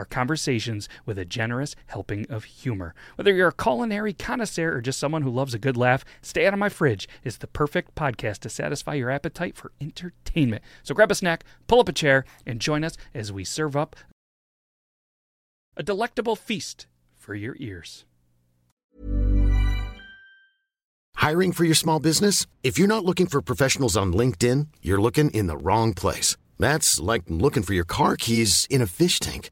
our conversations with a generous helping of humor. Whether you're a culinary connoisseur or just someone who loves a good laugh, Stay Out of My Fridge is the perfect podcast to satisfy your appetite for entertainment. So grab a snack, pull up a chair, and join us as we serve up a delectable feast for your ears. Hiring for your small business? If you're not looking for professionals on LinkedIn, you're looking in the wrong place. That's like looking for your car keys in a fish tank.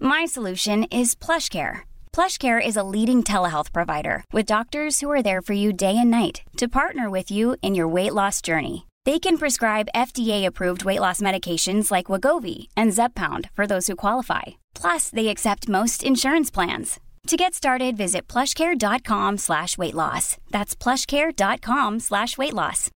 My solution is PlushCare. PlushCare is a leading telehealth provider with doctors who are there for you day and night to partner with you in your weight loss journey. They can prescribe FDA-approved weight loss medications like Wegovy and Zepbound for those who qualify. Plus, they accept most insurance plans. To get started, visit plushcare.com slash weight loss. That's plushcare.com slash weight loss.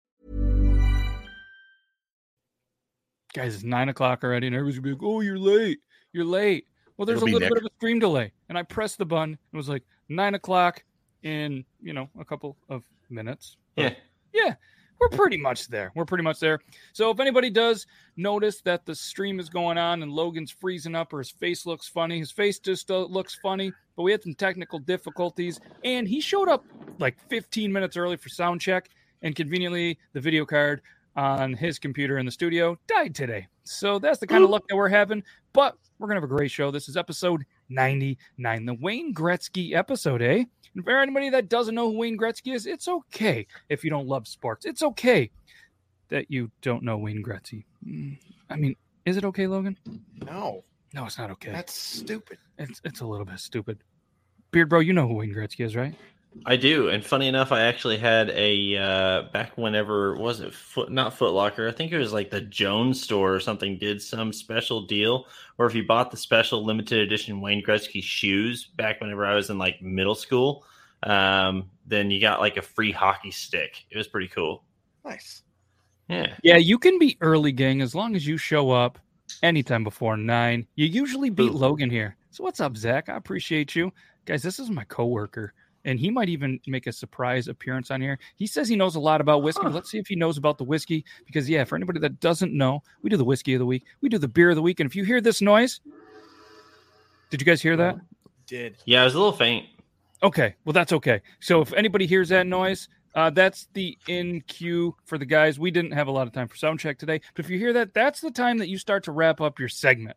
Guys, it's nine o'clock already, and everybody's gonna be like, oh, you're late. You're late. Well, there's It'll a little Nick. bit of a stream delay, and I pressed the button. It was like nine o'clock in you know a couple of minutes. Yeah. yeah, we're pretty much there. We're pretty much there. So if anybody does notice that the stream is going on and Logan's freezing up or his face looks funny, his face just uh, looks funny. But we had some technical difficulties, and he showed up like 15 minutes early for sound check, and conveniently the video card on his computer in the studio died today. So that's the kind of luck that we're having. But we're gonna have a great show. This is episode 99, the Wayne Gretzky episode, eh? And for anybody that doesn't know who Wayne Gretzky is, it's okay if you don't love sports. It's okay that you don't know Wayne Gretzky. Mm, I mean, is it okay, Logan? No, No, it's not okay. that's stupid. It's it's a little bit stupid. Beard bro, you know who Wayne Gretzky is, right? I do, and funny enough, I actually had a uh, back whenever was it foot not Foot Locker? I think it was like the Jones store or something. Did some special deal, or if you bought the special limited edition Wayne Gretzky shoes back whenever I was in like middle school, um, then you got like a free hockey stick. It was pretty cool. Nice. Yeah, Yeah, you can be early, gang, as long as you show up anytime before nine. You usually beat Ooh. Logan here. So what's up, Zach? I appreciate you. Guys, this is my coworker. And he might even make a surprise appearance on here. He says he knows a lot about whiskey. Huh. Let's see if he knows about the whiskey. Because yeah, for anybody that doesn't know, we do the whiskey of the week. We do the beer of the week. And if you hear this noise, did you guys hear that? Did yeah, it was a little faint. Okay, well that's okay. So if anybody hears that noise, uh, that's the in cue for the guys. We didn't have a lot of time for sound check today, but if you hear that, that's the time that you start to wrap up your segment.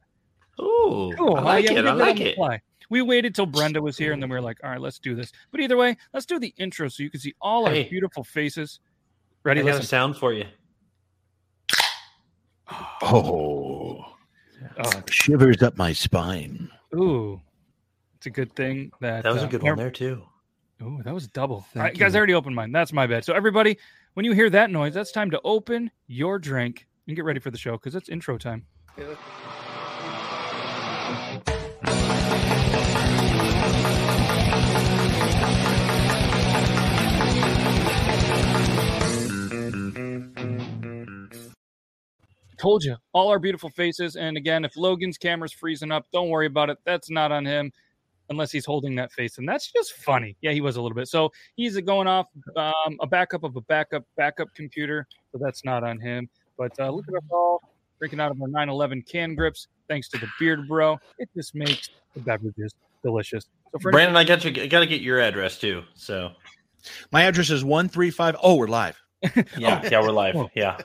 Ooh, Cool. I huh? like Yeah, it. I like it. fly. We waited till Brenda was here, and then we were like, "All right, let's do this." But either way, let's do the intro so you can see all our Hey. beautiful faces. I Ready? got a Listen. sound for you. oh Oh, shivers up my spine. ooh, it's a good thing that That was uh, a good one there too. Ooh, that was double. All Thank right, guys, I already opened mine. That's my bad. So everybody, when you hear that noise, that's time to open your drink and get ready for the show because it's intro time. Told you, all our beautiful faces. And again, if Logan's camera's freezing up, don't worry about it. That's not on him. unless he's holding that face, and that's just funny. Yeah, he was a little bit. So he's going off um, a backup of a backup backup computer, so that's not on him. But uh, look at us all drinking out of our 911 can grips, thanks to the Beard Bro. It just makes the beverages delicious. So for Brandon, I got you. I got to get your address too. So My address is one three five. Oh, we're live. yeah, yeah, we're live. Oh. Yeah,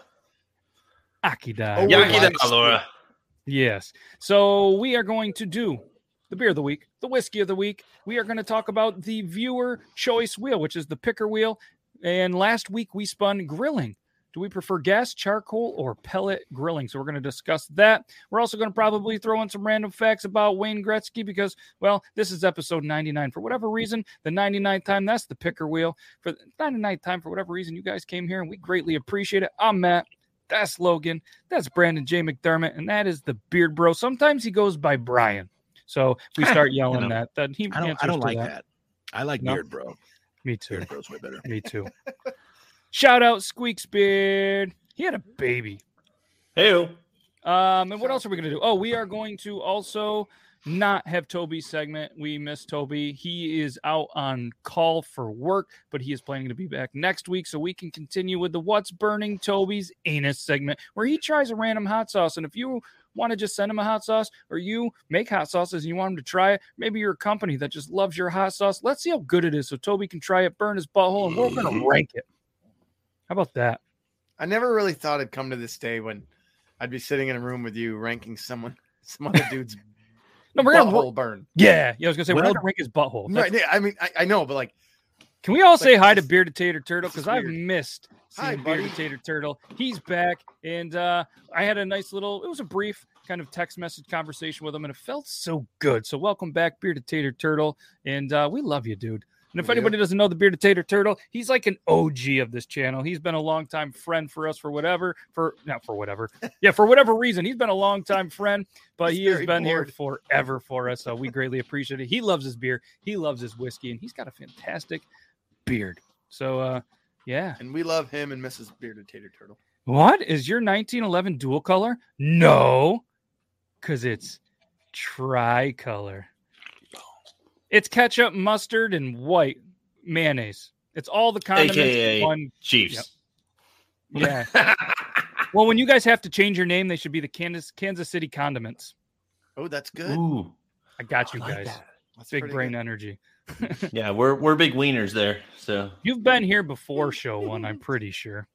Akida. Oh, Yaki live. da Laura. Yes. So we are going to do the beer of the week, the whiskey of the week. We are going to talk about the viewer choice wheel, which is the picker wheel. And last week we spun grilling. Do we prefer gas, charcoal, or pellet grilling? So we're going to discuss that. We're also going to probably throw in some random facts about Wayne Gretzky because, well, this is episode 99. For whatever reason, the 99th time, that's the picker wheel. For the 99th time, for whatever reason, you guys came here and we greatly appreciate it. I'm Matt. That's Logan. That's Brandon J. McDermott. And that is the Beard Bro. Sometimes he goes by Brian. So we start yelling know, that, then he I don't. I answers don't to like that. I like No? beard, bro. Me too. Beard bro's way better. Me too. Shout out Squeaks Beard. He had a baby. Hey, Um, and what else are we going to do? Oh, we are going to also not have Toby's segment. We miss Toby. He is out on call for work, but he is planning to be back next week so we can continue with the What's Burning Toby's Anus segment where he tries a random hot sauce. And if you want to just send him a hot sauce or you make hot sauces and you want him to try it, maybe you're a company that just loves your hot sauce. Let's see how good it is so Toby can try it, burn his butthole, and we're going to mm-hmm. rank it. How about that? I never really thought it'd come to this day when I'd be sitting in a room with you ranking someone, some other dude's No, we're gonna butthole burn. Yeah, yeah. I was gonna say we're gonna rank his butthole. That's- Right. yeah, I mean, I, I know, but like, Can we all Like, say hi to Bearded Tater Turtle? Because I've missed Hi, seeing Bearded. Tater Turtle. He's back, and uh, I had a nice little. It was a brief kind of text message conversation with him, and it felt so good. So welcome back, Bearded Tater Turtle, and uh, we love you, dude. And if anybody doesn't know the Bearded Tater Turtle, he's like an OG of this channel. He's been a longtime friend for us for whatever, for not for whatever, yeah, for whatever reason. He's been a longtime friend, but He's he has been here forever for us. So we greatly appreciate it. He loves his beer, he loves his whiskey, and he's got a fantastic beard. So, uh, yeah. and we love him and Mrs. Bearded Tater Turtle. What is your 1911 dual color? No, because it's tricolor. It's ketchup, mustard, and white mayonnaise. It's all the condiments. AKA one. Chiefs. Yeah. Well, when you guys have to change your name, they should be the Kansas Kansas City Condiments. Oh, that's good. Ooh, I got you I like guys. that. That's Big brain good. energy. yeah, we're we're big wieners there. So You've been here before, show one, I'm pretty sure.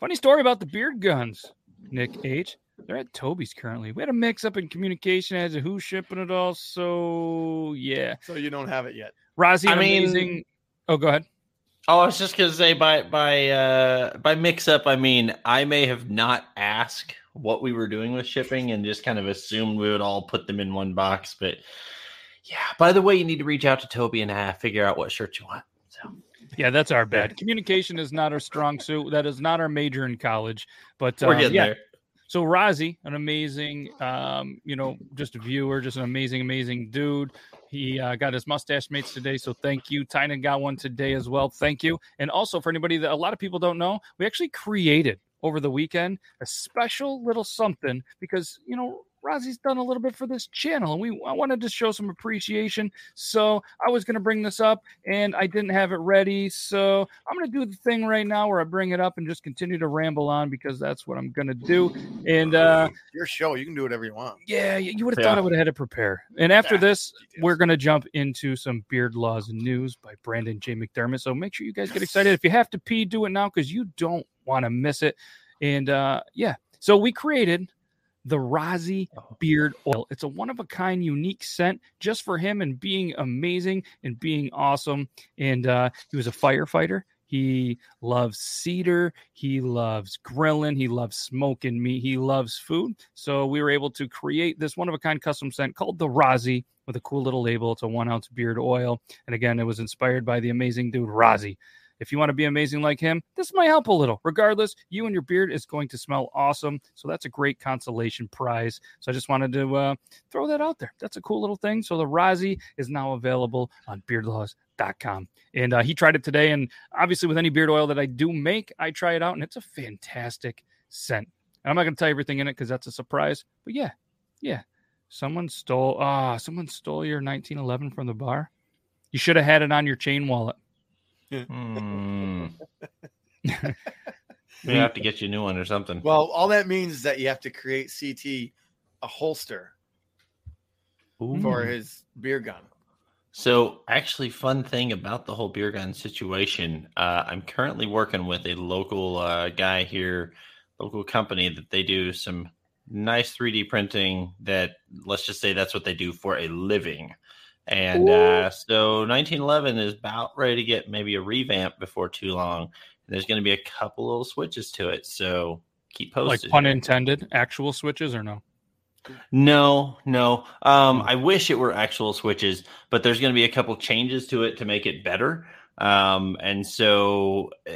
Funny story about the beard guns, Nick H. They're at Toby's currently. We had a mix up in communication as to who's shipping it all. So, yeah. So you don't have it yet. Rozzy, I an mean- amazing. Oh, go ahead. Oh, I was just gonna say by by uh by mix up, I mean I may have not asked what we were doing with shipping and just kind of assumed we would all put them in one box. But yeah, by the way, you need to reach out to Toby and uh, figure out what shirt you want. So Yeah, that's our bad. Communication is not our strong suit. That is not our major in college. But we're um, getting yeah, there. So Rozzy, an amazing, um, you know, just a viewer, just an amazing, amazing dude. He uh, got his mustache mates today, so thank you. Tyna got one today as well. Thank you. And also for anybody that a lot of people don't know, we actually created over the weekend a special little something because you know Rozzy's done a little bit for this channel, and we I wanted to show some appreciation. So I was going to bring this up, and I didn't have it ready. So I'm going to do the thing right now where I bring it up and just continue to ramble on because that's what I'm going to do. And uh, Your show, you can do whatever you want. yeah, you would have Yeah. thought I would have had to prepare. And after Yeah, this, details. we're going to jump into some beard laws and news by Brandon J. McDermott. So make sure you guys get excited. If you have to pee, do it now because you don't want to miss it. And uh, yeah, so we created the Rozzy beard oil. It's a one of a kind, unique scent just for him and being amazing and being awesome. And uh, he was a firefighter. He loves cedar. He loves grilling. He loves smoking meat. He loves food. So we were able to create this one of a kind custom scent called the Rozzy with a cool little label. It's a one ounce beard oil. And again, it was inspired by the amazing dude Rozzy. If you want to be amazing like him, this might help a little. Regardless, you and your beard is going to smell awesome. So that's a great consolation prize. So I just wanted to uh, throw that out there. That's a cool little thing. So the Rozzy is now available on beardlaws.com. And uh, he tried it today. And obviously, with any beard oil that I do make, I try it out, and it's a fantastic scent. And I'm not going to tell you everything in it because that's a surprise. But yeah, yeah. Someone stole. Ah, someone stole your 1911 from the bar. You should have had it on your chain wallet. Hmm. we have to get you a new one or something. Well, all that means is that you have to create CT a holster for his beer gun. So, actually, fun thing about the whole beer gun situation, uh, I'm currently working with a local uh, guy here, local company that they do some nice 3D printing. That let's just say that's what they do for a living. And uh, so, 1911 is about ready to get maybe a revamp before too long. And there's going to be a couple little switches to it. So, keep posted. Like pun intended. Actual switches or no? No, no. Um, I wish it were actual switches, but there's going to be a couple changes to it to make it better. Um, and so, uh,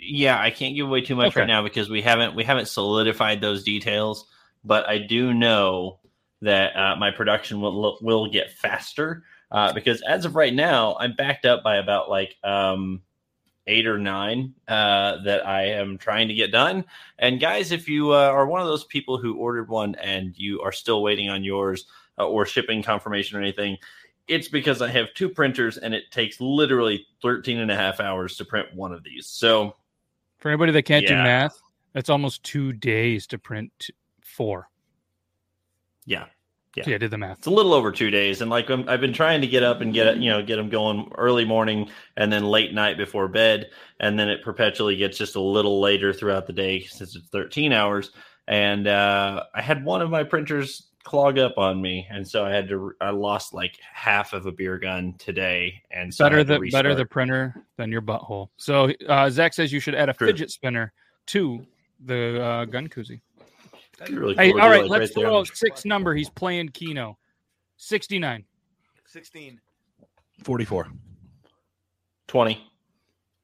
yeah, I can't give away too much Okay. right now because we haven't we haven't solidified those details. But I do know that uh, my production will will get faster uh, because as of right now, I'm backed up by about like um, eight or nine uh, that I am trying to get done. And guys, if you uh, are one of those people who ordered one and you are still waiting on yours uh, or shipping confirmation or anything, it's because I have two printers and it takes literally 13 and a half hours to print one of these. So, For anybody that can't do math, that's almost two days to print four. Yeah. Yeah. So yeah, I did the math. It's a little over two days, and like I'm, I've been trying to get up and get it, you know, get them going early morning and then late night before bed, and then it perpetually gets just a little later throughout the day since it's 13 hours. And uh, I had one of my printers clog up on me, and so I had to, I lost like half of a beer gun today, and so better the better the printer than your butthole. So uh, Zach says you should add a True. fidget spinner to the uh, gun koozie. That'd really Hey, cool to all do, right, like, let's there throw out six number. He's playing Keno. 69. 16. 44. 20.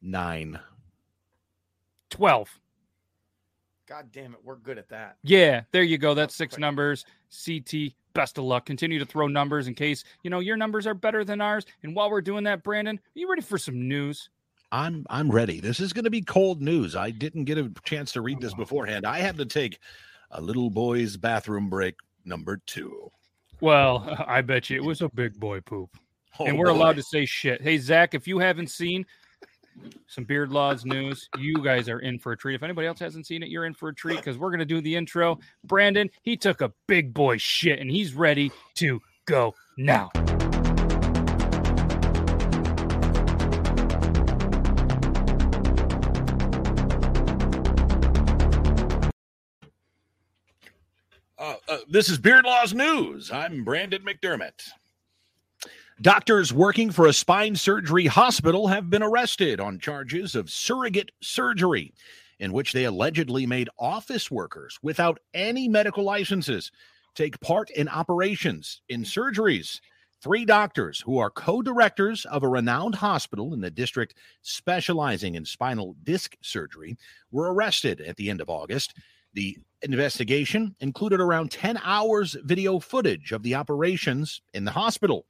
Nine. 12. God damn it, we're good at that. Yeah, there you go. That's six numbers. CT, best of luck. Continue to throw numbers in case, you know, your numbers are better than ours. And while we're doing that, Brandon, are you ready for some news? I'm I'm ready. This is going to be cold news. I didn't get a chance to read this oh. beforehand. I had to take a little boy's bathroom break number two. Well, I bet you it was a big boy poop. Oh, and we're allowed to say shit. Hey, Zach, if you haven't seen some Beard Laws news, you guys are in for a treat. If anybody else hasn't seen it, you're in for a treat because we're going to do the intro. Brandon, he took a big boy shit and he's ready to go now. This is Beard Laws News. I'm Brandon McDermott. Doctors working for a spine surgery hospital have been arrested on charges of surrogate surgery, in which they allegedly made office workers without any medical licenses take part in operations in surgeries. Three doctors who are co directors of a renowned hospital in the district specializing in spinal disc surgery were arrested at the end of August. The investigation included around 10 hours video footage of the operations in the hospital.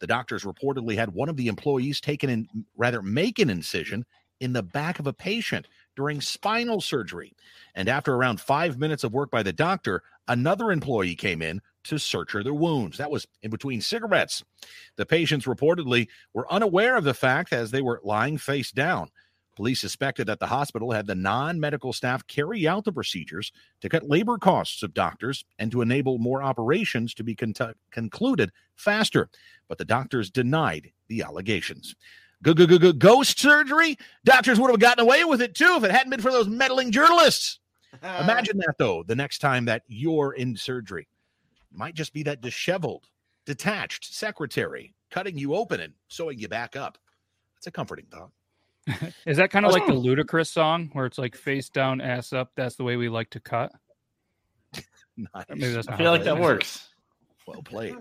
The doctors reportedly had one of the employees taken in, rather, make an incision in the back of a patient during spinal surgery. And after around five minutes of work by the doctor, another employee came in to search suture their wounds. That was in between cigarettes. The patients reportedly were unaware of the fact as they were lying face down. Police suspected that the hospital had the non medical staff carry out the procedures to cut labor costs of doctors and to enable more operations to be contu- concluded faster. But the doctors denied the allegations. Ghost surgery? Doctors would have gotten away with it too if it hadn't been for those meddling journalists. Imagine that though, the next time that you're in surgery. It might just be that disheveled, detached secretary cutting you open and sewing you back up. It's a comforting thought. Is that kind of like the oh. Ludacris song where it's like face down, ass up? That's the way we like to cut. Nice. Maybe that's I not feel like it that is. works. Well played.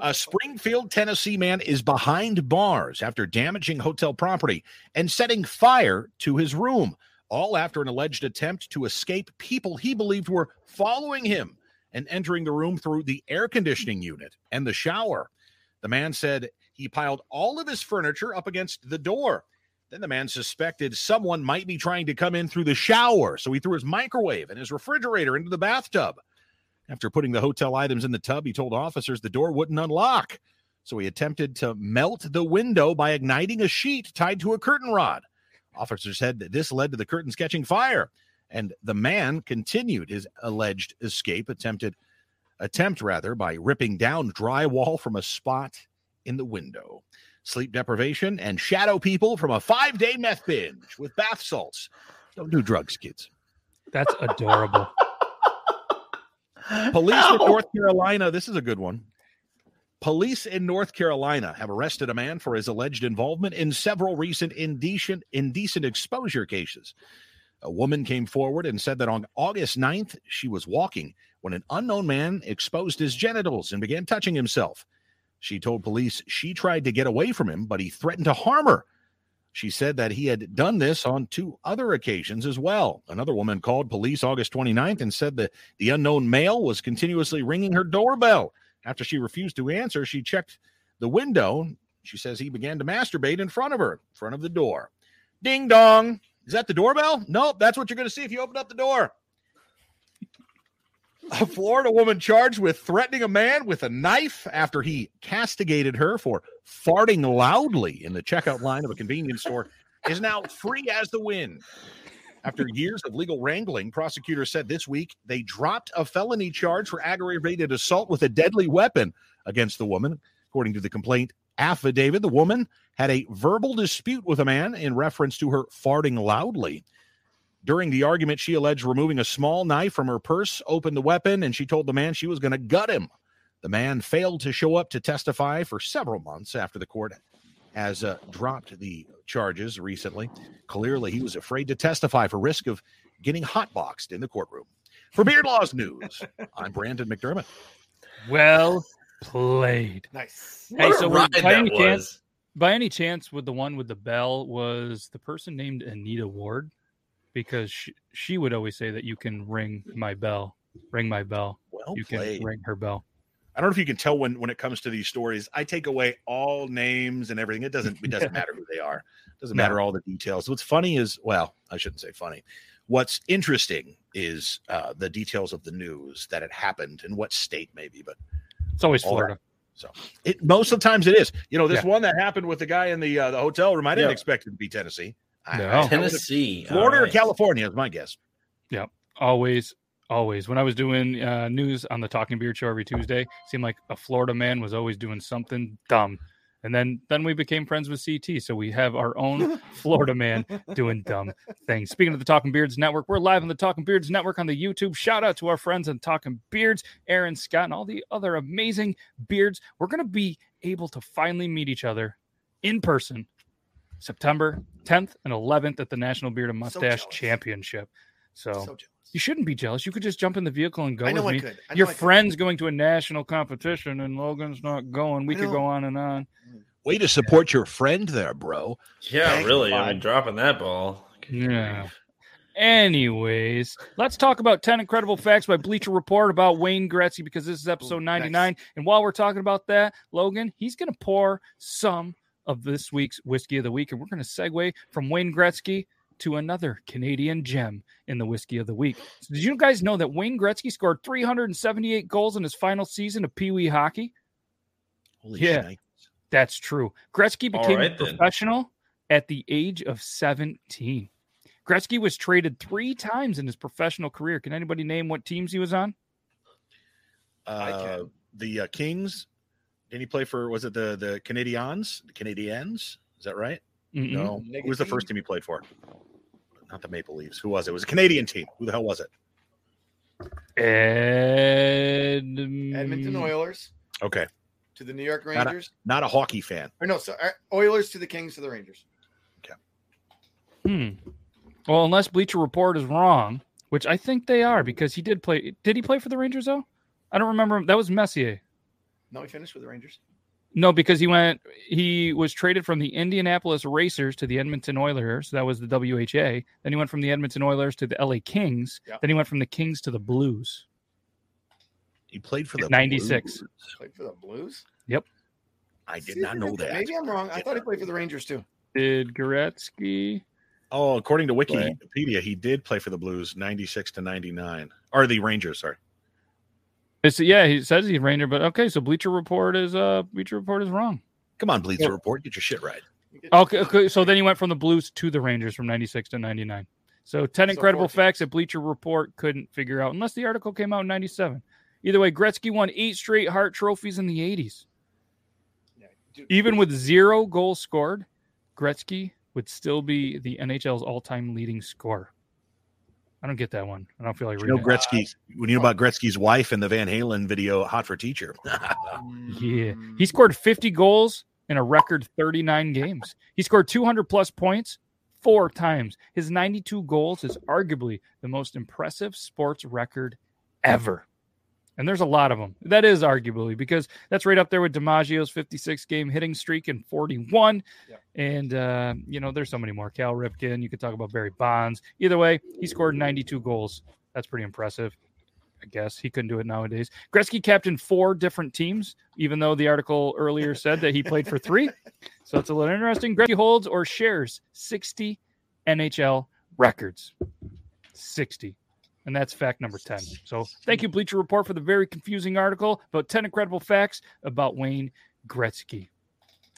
A Springfield, Tennessee man is behind bars after damaging hotel property and setting fire to his room, all after an alleged attempt to escape people he believed were following him and entering the room through the air conditioning unit and the shower. The man said he piled all of his furniture up against the door. Then the man suspected someone might be trying to come in through the shower, so he threw his microwave and his refrigerator into the bathtub. After putting the hotel items in the tub, he told officers the door wouldn't unlock. So he attempted to melt the window by igniting a sheet tied to a curtain rod. Officers said that this led to the curtains catching fire, and the man continued his alleged escape, attempted attempt rather by ripping down drywall from a spot in the window. Sleep deprivation and shadow people from a five-day meth binge with bath salts. Don't do drugs, kids. That's adorable. Police in North Carolina. This is a good one. Police in North Carolina have arrested a man for his alleged involvement in several recent indecent, indecent exposure cases. A woman came forward and said that on August 9th, she was walking when an unknown man exposed his genitals and began touching himself. She told police she tried to get away from him, but he threatened to harm her. She said that he had done this on two other occasions as well. Another woman called police August 29th and said that the unknown male was continuously ringing her doorbell. After she refused to answer, she checked the window. She says he began to masturbate in front of her, in front of the door. Ding dong. Is that the doorbell? Nope. That's what you're going to see if you open up the door. A Florida woman charged with threatening a man with a knife after he castigated her for farting loudly in the checkout line of a convenience store is now free as the wind. After years of legal wrangling, prosecutors said this week they dropped a felony charge for aggravated assault with a deadly weapon against the woman. According to the complaint affidavit, the woman had a verbal dispute with a man in reference to her farting loudly. During the argument, she alleged removing a small knife from her purse, opened the weapon, and she told the man she was going to gut him. The man failed to show up to testify for several months after the court has uh, dropped the charges recently. Clearly, he was afraid to testify for risk of getting hotboxed in the courtroom. For Beard Laws News, I'm Brandon McDermott. Well played. Nice. Hey, so by that any was. chance, by any chance, with the one with the bell, was the person named Anita Ward? Because she, she would always say that you can ring my bell, ring my bell. Well you played. can ring her bell. I don't know if you can tell when when it comes to these stories. I take away all names and everything. It doesn't it doesn't matter who they are. It doesn't No. matter all the details. What's funny is well, I shouldn't say funny. What's interesting is uh, the details of the news that it happened and what state maybe, but It's always All Florida. so it most of the times it is. You know, this Yeah. one that happened with the guy in the uh, the hotel room. I didn't Yeah. expect it to be Tennessee. I- No. I- I would've- Tennessee, Florida all or. California is my guess. Yeah, always, always. When I was doing uh, news on the Talking Beard Show every Tuesday, seemed like a Florida man was always doing something dumb. And then then we became friends with CT, so we have our own Florida man doing dumb things. Speaking of the Talking Beards Network, we're live on the Talking Beards Network on the YouTube. Shout out to our friends on Talking Beards, Aaron Scott, and all the other amazing beards. We're gonna be able to finally meet each other in person September 10th and 11th at the National Beard and Mustache jealous. Championship. So, So you shouldn't be jealous. You could just jump in the vehicle and go I know with I me. could. I know Your I could. friend's going to a national competition and Logan's not going. We could go on and on. Way to support your friend there, bro. Yeah, Thank really. you, I mean, dropping that ball. Yeah. Anyways, let's talk about 10 incredible facts by Bleacher Report about Wayne Gretzky because this is episode Ooh, 99. And while we're talking about that, Logan, he's going to pour some of this week's whiskey of the week. And we're going to segue from Wayne Gretzky to another Canadian gem in the whiskey of the week. So did you guys know that Wayne Gretzky scored 378 goals in his final season of Pee Wee hockey? Holy Yeah. shit. That's true. Gretzky became right, a then. professional at the age of 17. Gretzky was traded three times in his professional career. Can anybody name what teams he was on? I Uh, can. the uh, Kings. Didn't he play for? Was it the the Canadians? The Canadiens? Is that right? Mm-mm. No. Who was the first team he played for? Not the Maple Leafs. Who was it? It was a Canadian team. Who the hell was it? Ed... Edmonton Oilers Okay, to the New York Not a- Rangers. not a hockey fan. Or no, so uh, Oilers to the Kings to the Rangers. Okay. Hmm. Well, unless Bleacher Report is wrong, which I think they are because he did play. Did he play for the Rangers though? I don't remember. That was Messier. No, he finished with the Rangers. No, because he went. He was traded from the Indianapolis Racers to the Edmonton Oilers. That was the WHA. Then he went from the Edmonton Oilers to the LA Kings. Yeah. Then he went from the Kings to the Blues. He played for the 96. Played for the Blues. Yep. I did See, not know that. Maybe I'm wrong. I thought he played for the Rangers too. Did Gretzky? Oh, according to Play. Wikipedia, he did play for the Blues 96 to 99. Or the Rangers, sorry. It's, yeah, he says he's Ranger, but okay. So Bleacher Report is uh Bleacher Report is wrong. Come on, Bleacher Report, get your shit right. Okay, okay. So then he went from the Blues to the Rangers from '96 to '99. So 10 So incredible 14. facts that Bleacher Report couldn't figure out unless the article came out in 97. Either way, Gretzky won eight straight Hart trophies in the 80s. Yeah, dude, Even with zero goals scored, Gretzky would still be the NHL's all-time leading scorer. I don't get that one. I don't feel like You know reading it. Gretzky. When you know about Gretzky's wife in the Van Halen video, "Hot for Teacher." Yeah. He scored 50 goals in a record 39 games. He scored 200 plus points four times. His 92 goals is arguably the most impressive sports record ever. And there's a lot of them. That is arguably because that's right up there with DiMaggio's 56 game hitting streak and 41. Yeah. And, uh, you know, there's so many more. Cal Ripken. You could talk about Barry Bonds. Either way, he scored 92 goals. That's pretty impressive. I guess he couldn't do it nowadays. Gretzky captained four different teams, even though the article earlier said that he played for three. So it's a little interesting. Gretzky holds or shares 60 NHL records. 60. And that's fact number 10. So thank you, Bleacher Report, for the very confusing article about 10 incredible facts about Wayne Gretzky.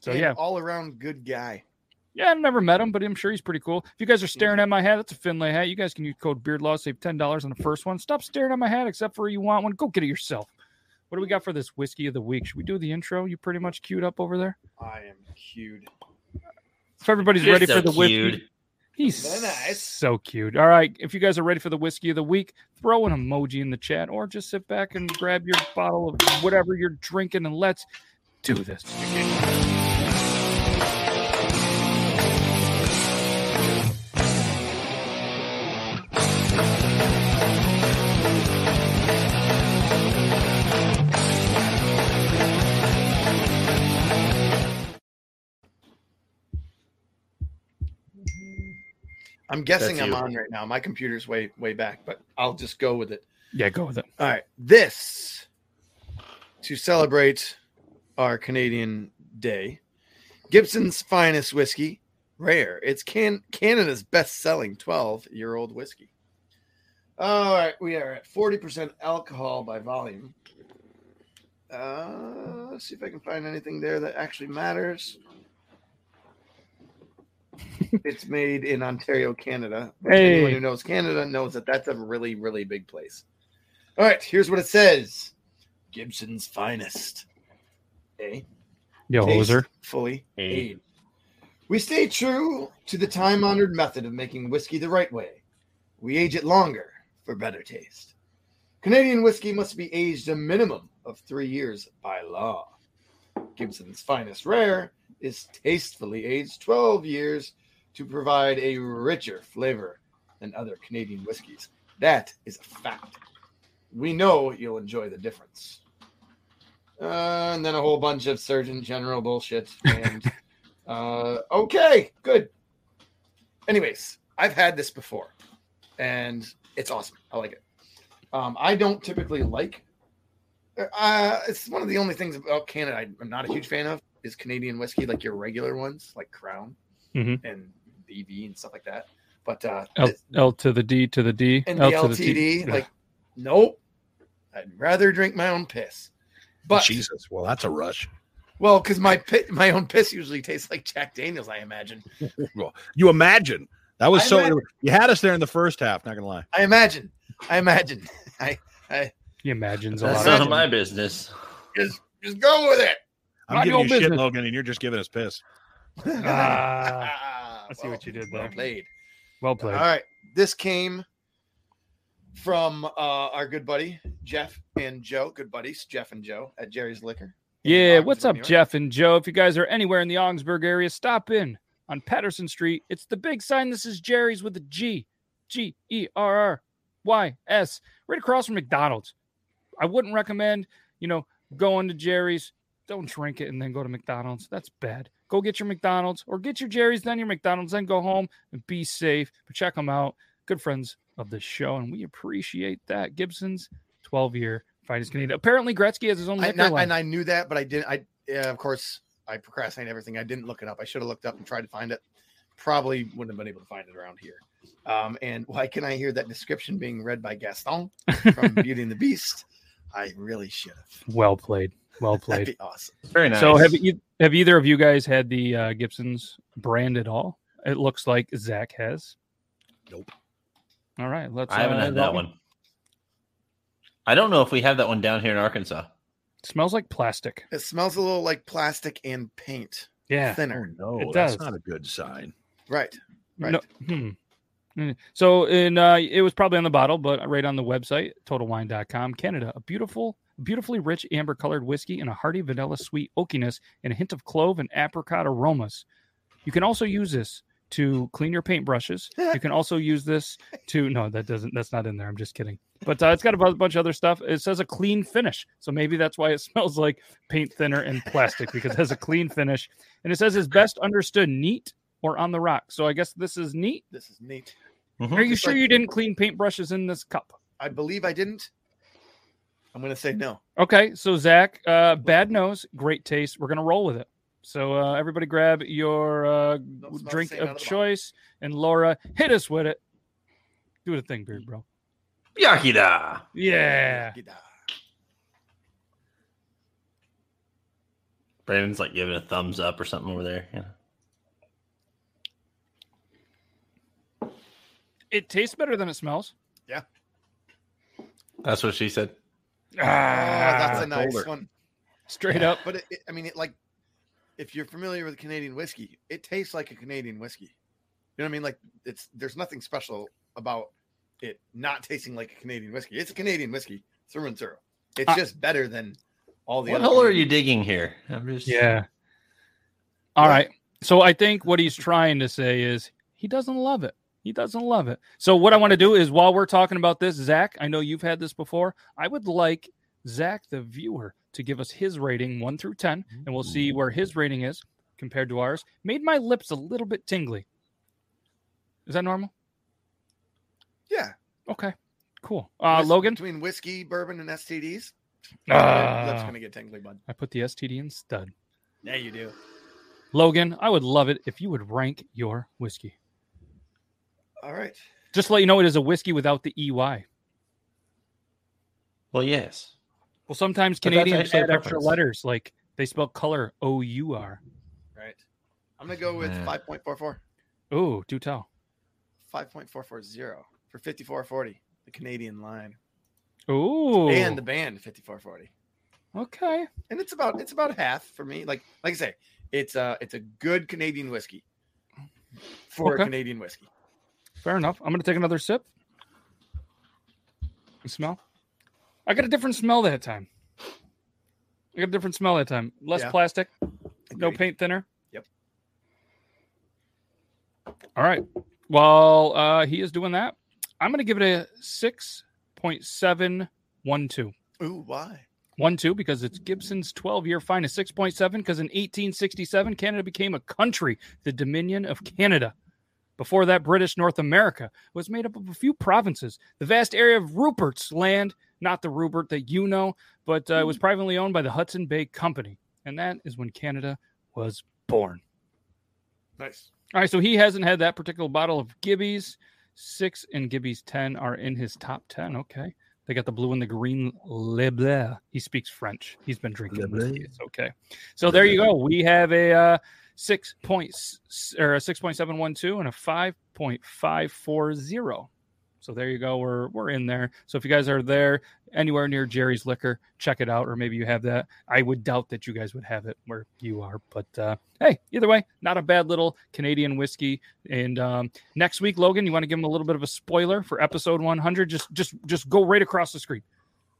So And yeah, all around good guy. yeah, I've never met him, but I'm sure he's pretty cool. If you guys are mm-hmm. staring at my hat, that's a Finlay hat. You guys can use code BeardLaw, save ten dollars on the first one. Stop staring at my hat, except for you want one. Go get it yourself. What do we got for this whiskey of the week? Should we do the intro? You pretty much queued up over there. I am cued. If everybody's You're ready so for the whiskey, cute. He's nice. so cute. All right, if you guys are ready for the whiskey of the week, throw an emoji in the chat, or just sit back and grab your bottle of whatever you're drinking, and let's do this. I'm guessing That's I'm you. on right now. My computer's way way back, but I'll just go with it. Yeah, go with it. All right. This to celebrate our Canadian Day. Gibson's finest whiskey, rare. It's can Canada's best-selling 12-year-old whiskey. All right, we are at 40% alcohol by volume. Uh, let's see if I can find anything there that actually matters. It's made in Ontario, Canada. Anyone Hey. who knows Canada knows that that's a really, really big place. All right, here's what it says Gibson's finest. A. Yo, Taste hoser. Fully A. aged. We stay true to the time honored method of making whiskey the right way. We age it longer for better taste. Canadian whiskey must be aged a minimum of three years by law. Gibson's finest rare is tastefully aged 12 years to provide a richer flavor than other Canadian whiskeys. That is a fact. We know you'll enjoy the difference. Uh, and then a whole bunch of Surgeon General bullshit. And uh, okay, good. Anyways, I've had this before, and it's awesome. I like it. Um, I don't typically like. Uh, it's one of the only things about Canada I'm not a huge fan of is Canadian whiskey, like your regular ones, like Crown Mhm. and BV and stuff like that. But uh, L, L to the D to the D. and L the to LTD, T. like, nope. I'd rather drink my own piss. But Jesus, well, that's a rush. well, because my pi- my own piss usually tastes like Jack Daniels, I imagine. Well, you imagine that was I so. imagine- You had us there in the first half. Not gonna lie. I imagine. I imagine. I He imagines a That's lot. none of of my business. just just go with it. I'm Mind giving your you shit. Logan, and you're just giving us piss. Ah, I see what you did there. well played. Well played. All right. This came from uh, our good buddy Jeff and Joe, good buddies, Jeff and Joe at Gerry's Liquor. in Yeah, what's up, Jeff and Joe? If you guys are anywhere in the Augsburg area, stop in on Patterson Street. It's the big sign. This is Gerry's with a G, G E R R Y S, right across from McDonald's. I wouldn't recommend, you know, going to Gerry's. Don't drink it and then go to McDonald's. That's bad. Go get your McDonald's or get your Gerry's, then your McDonald's, then go home and be safe. But check them out. Good friends of the show, and we appreciate that. Gibson's 12 year finest Canadian. Apparently, Gretzky has his own I, liquor not- line. and I knew that, but I didn't. I yeah, of course I procrastinate everything. I didn't look it up. I should have looked up and tried to find it. Probably wouldn't have been able to find it around here. Um, and why can I hear that description being read by Gaston from Beauty and the Beast? I really should have. Well played. Well That'd played. be awesome. Very nice. So have you have either of you guys had the uh, Gibson's brand at all? It looks like Zach has. Nope. All right, let's. I haven't uh, had that Logan. one. I don't know if we have that one down here in Arkansas. Smells like plastic. It smells a little like plastic and paint. Yeah. Oh, Thinner. no, It that's does. not a good sign. Right. Right. No, hmm. Mm. So in uh, it was probably on the bottle, but right on the website, totalwine.com, Canada, a beautiful, beautifully rich amber colored whiskey and a hearty vanilla sweet oakiness and a hint of clove and apricot aromas. You can also use this to clean your paintbrushes. You can also use this to no, that doesn't that's not in there. I'm just kidding. But uh, it's got a bunch of other stuff. It says a clean finish. So maybe that's why it smells like paint thinner and plastic because it has a clean finish. And it says is best understood neat or on the rock. So I guess this is neat. This is neat. Mhm. Are you It's sure like- you didn't clean paintbrushes in this cup? I believe I didn't. I'm gonna say no. Okay, so Zach, uh, bad nose, great taste. We're gonna roll with it. So uh, everybody, grab your uh, Don't smell the drink of of the bottle. choice, and Laura, hit us with it. Do the thing, beard bro. Yakida. Yeah. Brandon's like giving a thumbs up or something over there. Yeah. It tastes better than it smells. Yeah. That's what she said. Oh, that's Ah, a nice colder. one. straight up. But it, it- I mean, it like if you're familiar with Canadian whiskey, it tastes like a Canadian whiskey. You know what I mean? Like it's there's nothing special about it not tasting like a Canadian whiskey. It's a Canadian whiskey through and through. It's Uh, just better than all the What other hole are you digging here? I'm just Yeah. All Well- right. So I think what he's trying to say is he doesn't love it. He doesn't love it. So what I want to do is while we're talking about this, Zach, I know you've had this before. I would like Zach, the viewer, to give us his rating one through ten, and we'll see where his rating is compared to ours. Made my lips a little bit tingly. Is that normal? Yeah. Okay. Cool. Uh, Whis- Logan, between whiskey, bourbon, and STDs. Ah. lips gonna get tingly, bud. I put the STD in stud. Yeah, you do. Logan, I would love it if you would rank your whiskey. All right. Just to let you know, it is a whiskey without the EY. Well, yes. Well, sometimes But Canadians add extra letters, like they spell color O U R. Right. I'm gonna go with Yeah. 5.44. Oh, do tell. 5.440 for 5440, the Canadian line. Oh, And the band 5440. okay. and it's about it's about half for me. Like like I say, it's a it's a good Canadian whiskey for Okay. a Canadian whiskey. Fair enough. I'm going to take another sip. You smell? I got a different smell that time. I got a different smell that time. Less Yeah. plastic, no paint thinner. Yep. All right. While uh, he is doing that, I'm going to give it a 6.712. Ooh, why? One, two, because it's Gibson's 12 year fine is 6.7, because in 1867, Canada became a country, the Dominion of Canada. Before that, British North America was made up of a few provinces. The vast area of Rupert's land, not the Rupert that you know, but uh, it was privately owned by the Hudson Bay Company. And that is when Canada was born. Nice. All right, so he hasn't had that particular bottle of Gibby's. Six and Gibby's 10 are in his top 10. Okay. They got the blue and the green Le Bleu. He speaks French. He's been drinking whiskey. It's okay. So there you go. We have a uh, six points or a six point seven one two and a five point five four zero. So there you go. We're we're in there. So if you guys are there anywhere near Gerry's Liquor, check it out. Or maybe you have that. I would doubt that you guys would have it where you are. But uh, hey, either way, not a bad little Canadian whiskey. And um, next week, Logan, you want to give him a little bit of a spoiler for episode 100? Just just just go right across the screen,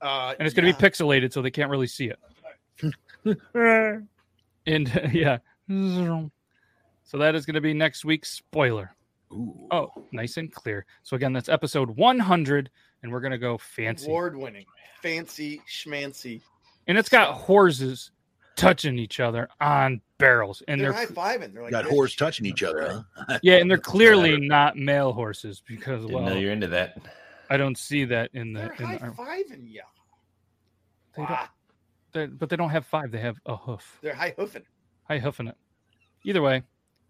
Uh, and it's going to be pixelated so they can't really see it. and yeah, so that is going to be next week's spoiler. Ooh. Oh, nice and clear. So again, that's episode 100, and we're gonna go fancy. award winning, fancy schmancy. And it's got horses touching each other on barrels, and they're, they're, high fiving. They're like Got this. horse touching each other. Huh? yeah, and they're clearly not male horses because Didn't well, know you're into that. I don't see that in the. They're In high the fiving you. they don't, Wow. but they don't have five; they have a hoof. They're high hoofing. High hoofing it. Either way,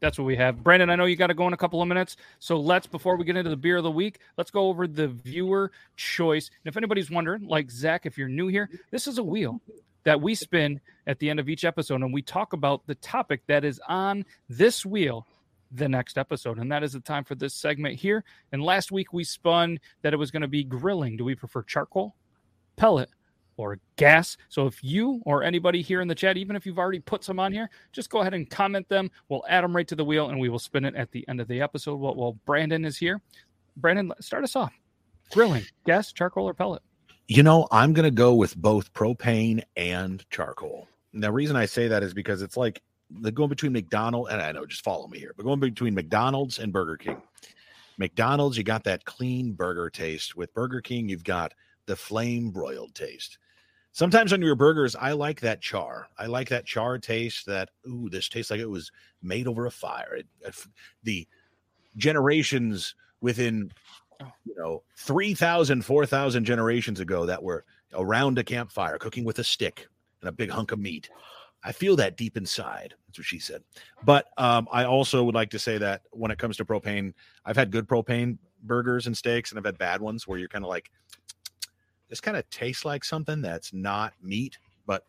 That's what we have. Brandon, I know you got to go in a couple of minutes. So let's, before we get into the beer of the week, let's go over the viewer choice. And if anybody's wondering, like Zach, if you're new here, this is a wheel that we spin at the end of each episode. And we talk about the topic that is on this wheel the next episode. And that is the time for this segment here. And last week we spun that it was going to be grilling. Do we prefer charcoal, pellet, or gas. So if you or anybody here in the chat, even if you've already put some on here, just go ahead and comment them. We'll add them right to the wheel and we will spin it at the end of the episode. Well, well Brandon is here. Brandon, start us off. Grilling, gas, charcoal, or pellet? You know, I'm going to go with both propane and charcoal. The reason I say that is because it's like the going between McDonald's and I know, just follow me here, but going between McDonald's and Burger King. McDonald's, you got that clean burger taste. With Burger King, you've got the flame broiled taste. Sometimes on your burgers, I like that char. I like that char taste. That ooh, this tastes like it was made over a fire. It, it, the generations within, Oh. you know, 3,000, 4,000 generations ago that were around a campfire cooking with a stick and a big hunk of meat. I feel that deep inside. That's what she said. But um, I also would like to say that when it comes to propane, I've had good propane burgers and steaks, and I've had bad ones where you're kind of like, this kind of tastes like something that's not meat. But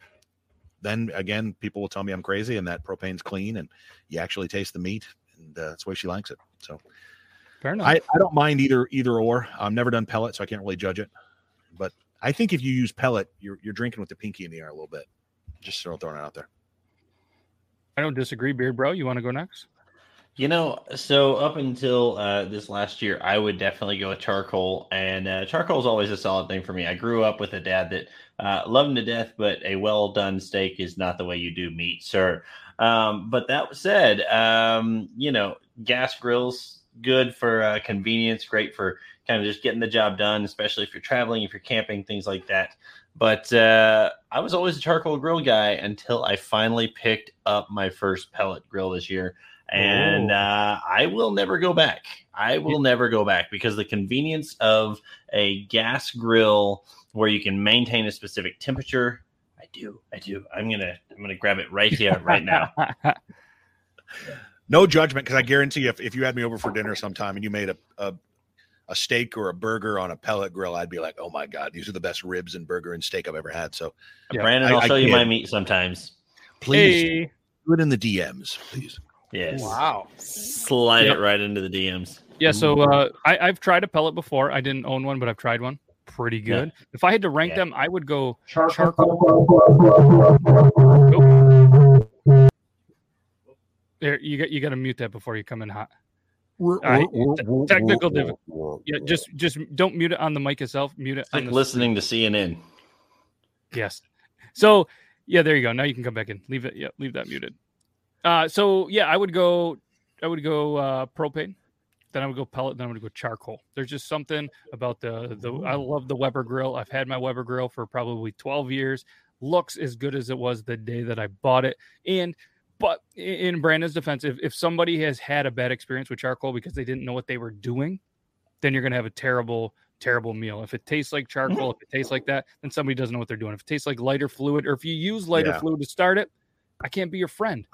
then again, people will tell me I'm crazy and that propane's clean and you actually taste the meat, and uh, that's the way she likes it. So Fair enough. I, I don't mind either either or. I've never done pellet, so I can't really judge it. But I think if you use pellet, you're you're drinking with the pinky in the air a little bit. Just throwing it out there. I don't disagree, Beard Bro. You want to go next? You know, so up until uh, this last year, I would definitely go with charcoal, and uh, charcoal is always a solid thing for me. I grew up with a dad that uh, loved him to death, but a well done steak is not the way you do meat, sir. Um, but that said, um, you know, gas grills good for uh, convenience, great for kind of just getting the job done, especially if you're traveling, if you're camping, things like that. But uh, I was always a charcoal grill guy until I finally picked up my first pellet grill this year and Oh. uh, I will never go back. I will never go back because the convenience of a gas grill where you can maintain a specific temperature. I do, I do. I'm gonna, I'm gonna grab it right here, right now. No judgment, because I guarantee you, if, if you had me over for dinner sometime and you made a, a a steak or a burger on a pellet grill, I'd be like, oh my god, these are the best ribs and burger and steak I've ever had. So Yeah, Brandon, I- I'll I show you my meat sometimes. please Hey. do it in the DMs, please. Yes. Wow. Slide Yep. it right into the DMs. Yeah, so uh, I, I've tried a pellet before. I didn't own one, but I've tried one. Pretty Yeah. good. If I had to rank Yeah. them, I would go Charcoal. there. You got you got to mute that before you come in hot. right. Technical diff- Yeah, just just don't mute it on the mic itself. Mute it. It's on like the listening to CNN. Yes. So yeah, there you go. Now you can come back in. Leave it. Yeah, leave that muted. Uh, so yeah, I would go. I would go uh, propane. Then I would go pellet. Then I would go charcoal. There's just something about the the. I love the Weber grill. I've had my Weber grill for probably 12 years. Looks as good as it was the day that I bought it. And but in Brandon's defense, if, if somebody has had a bad experience with charcoal because they didn't know what they were doing, then you're gonna have a terrible terrible meal. If it tastes like charcoal, if it tastes like that, then somebody doesn't know what they're doing. If it tastes like lighter fluid, or if you use lighter Yeah. fluid to start it, I can't be your friend.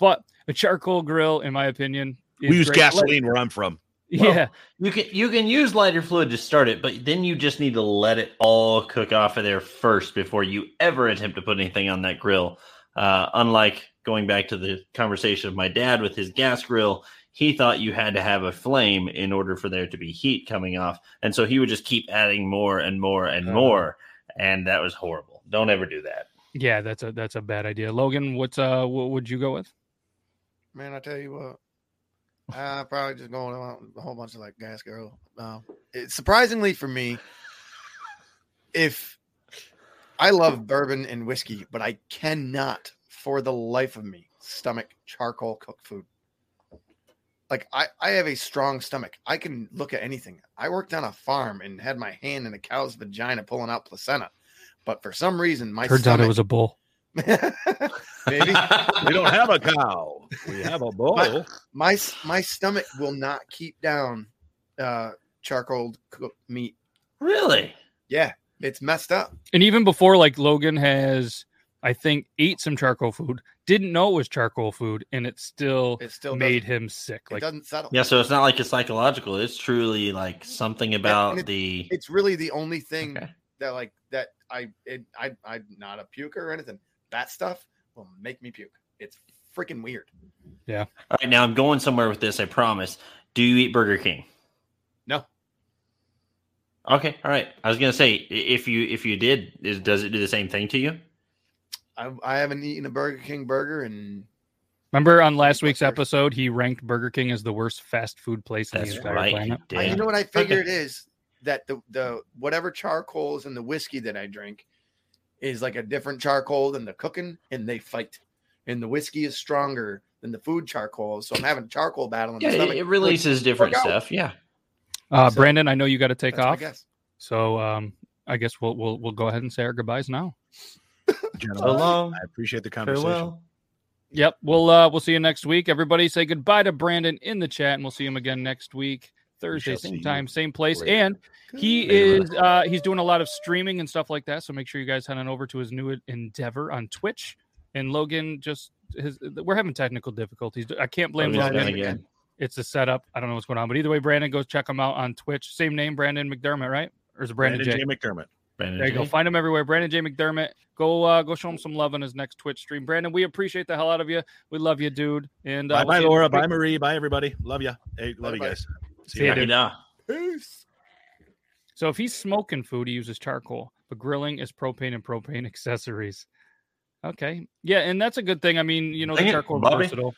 But a charcoal grill, in my opinion, is We use great. gasoline where I'm from. Yeah, You can you can use lighter fluid to start it, but then you just need to let it all cook off of there first before you ever attempt to put anything on that grill. Uh, unlike going back to the conversation of my dad with his gas grill, he thought you had to have a flame in order for there to be heat coming off, and so he would just keep adding more and more and Uh-huh. more, and that was horrible. Don't ever do that. yeah, that's a that's a bad idea. Logan, what's uh what would you go with? Man, I tell you what, I'm probably just going with a whole bunch of like gas girl. Um, it, surprisingly for me, if I love bourbon and whiskey, but I cannot for the life of me stomach charcoal cooked food. Like I, I have a strong stomach. I can look at anything. I worked on a farm and had my hand in a cow's vagina pulling out placenta, but for some reason my Turns stomach, out it was a bull. maybe We don't have a cow. We have a bull. my s- my stomach will not keep down uh charcoal cooked meat. Really? Yeah, it's messed up. And even before like Logan has I think ate some charcoal food, didn't know it was charcoal food, and it still It still made him sick. It Like doesn't settle. Yeah, so it's not like it's psychological. It's truly like something about it- the. It's really the only thing Okay. that like that I it, I I'm not a puker or anything. That stuff will make me puke. It's freaking weird. Yeah. All right, now I'm going somewhere with this. I promise. Do you eat Burger King? No. Okay, all right. I was gonna say if you if you did, is, does it do the same thing to you? I I haven't eaten a Burger King burger and remember on last week's episode, he ranked Burger King as the worst fast food place in the entire right. planet. you I, you did. know what I figure Okay. it is that the the whatever charcoals and the whiskey that I drink is like a different charcoal than the cooking, and they fight. And the whiskey is stronger than the food charcoal, so I'm having a charcoal battle in Yeah, my it, stomach. it releases different stuff. Yeah. Uh, So- Brandon, I know you got to take off, guess. so um, I guess we'll we'll we'll go ahead and say our goodbyes now. So Gentlemen, long. I appreciate the conversation. Farewell. Yep, we'll uh, we'll see you next week. Everybody, say goodbye to Brandon in the chat, and we'll see him again next week, Thursday, same time, same place. later. And he Later. is uh, he's doing a lot of streaming and stuff like that. So make sure you guys head on over to his new endeavor on Twitch. And Logan just his we're having technical difficulties. I can't blame Logan. done again. It's a setup. I don't know what's going on, but either way, Brandon, go check him out on Twitch. Same name, Brandon McDermott, right? Or is it Brandon, Brandon J? J. McDermott. Brandon There you go. Find him everywhere. Brandon J. McDermott. Go uh, go show him some love on his next Twitch stream. Brandon, we appreciate the hell out of you. We love you, dude. And uh, Bye, we'll bye, Laura. Bye. Marie. Bye, everybody. Love you. Hey, love you Bye-bye. guys. See ya, ya. dude. Yakida. Peace. So if he's smoking food, he uses charcoal, but grilling is propane and propane accessories. Okay. Yeah, and that's a good thing. I mean, you know, the Dang it, charcoal is Bobby. versatile.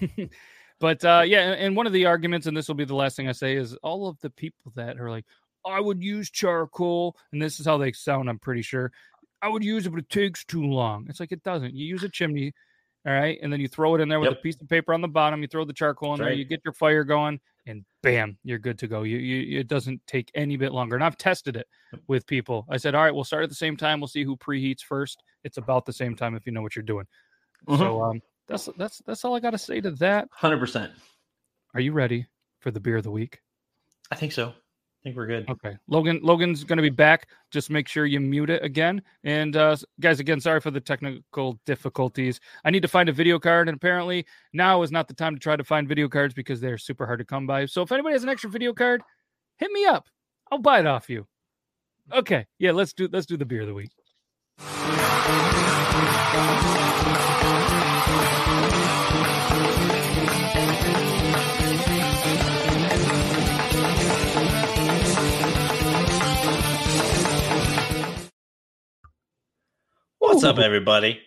but uh yeah, and and one of the arguments, and this will be the last thing I say, is all of the people that are like, I would use charcoal, and this is how they sound, I'm pretty sure. I would use it, but it takes too long. It's like it doesn't. You use a chimney, all right, and then you throw it in there with Yep. a piece of paper on the bottom. You throw the charcoal in That's there, right. you get your fire going, and bam, you're good to go. You, you it doesn't take any bit longer. And I've tested it with people. I said, all right, we'll start at the same time. We'll see who preheats first. It's about the same time if you know what you're doing. Mhm. So um, that's that's that's all I got to say to that. Hundred percent. Are you ready for the beer of the week? I think so. I think we're good. Okay, Logan. Logan's going to be back. Just make sure you mute it again. And uh, guys, again, sorry for the technical difficulties. I need to find a video card, and apparently now is not the time to try to find video cards because they're super hard to come by. So if anybody has an extra video card, hit me up. I'll buy it off you. Okay, yeah, let's do let's do the beer of the week. What's up, everybody?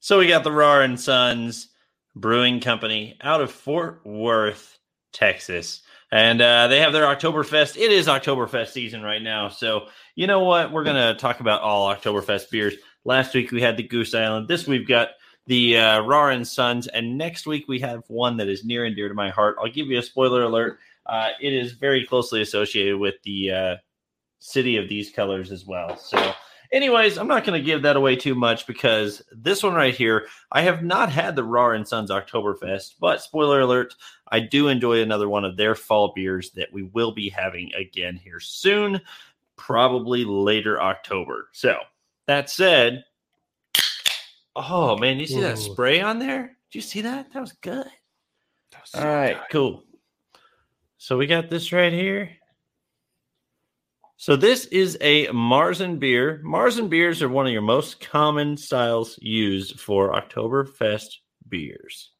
So we got the Rahr and Sons Brewing Company out of Fort Worth, Texas, and uh, they have their Oktoberfest. It is Oktoberfest season right now, so you know what? We're gonna talk about all Oktoberfest beers. Last week we had the Goose Island. This we've got the uh, Rahr and Sons, and next week we have one that is near and dear to my heart. I'll give you a spoiler alert. Uh, it is very closely associated with the uh, city of these colors as well. So Anyways, I'm not going to give that away too much because this one right here, I have not had the Rahr and Sons Oktoberfest, but spoiler alert, I do enjoy another one of their fall beers that we will be having again here soon, probably later October. So that said, oh man, you see that spray on there? Did you see that? That was good. All right, cool. So we got this right here. So this is a Marzen beer. Marzen beers are one of your most common styles used for Oktoberfest beers.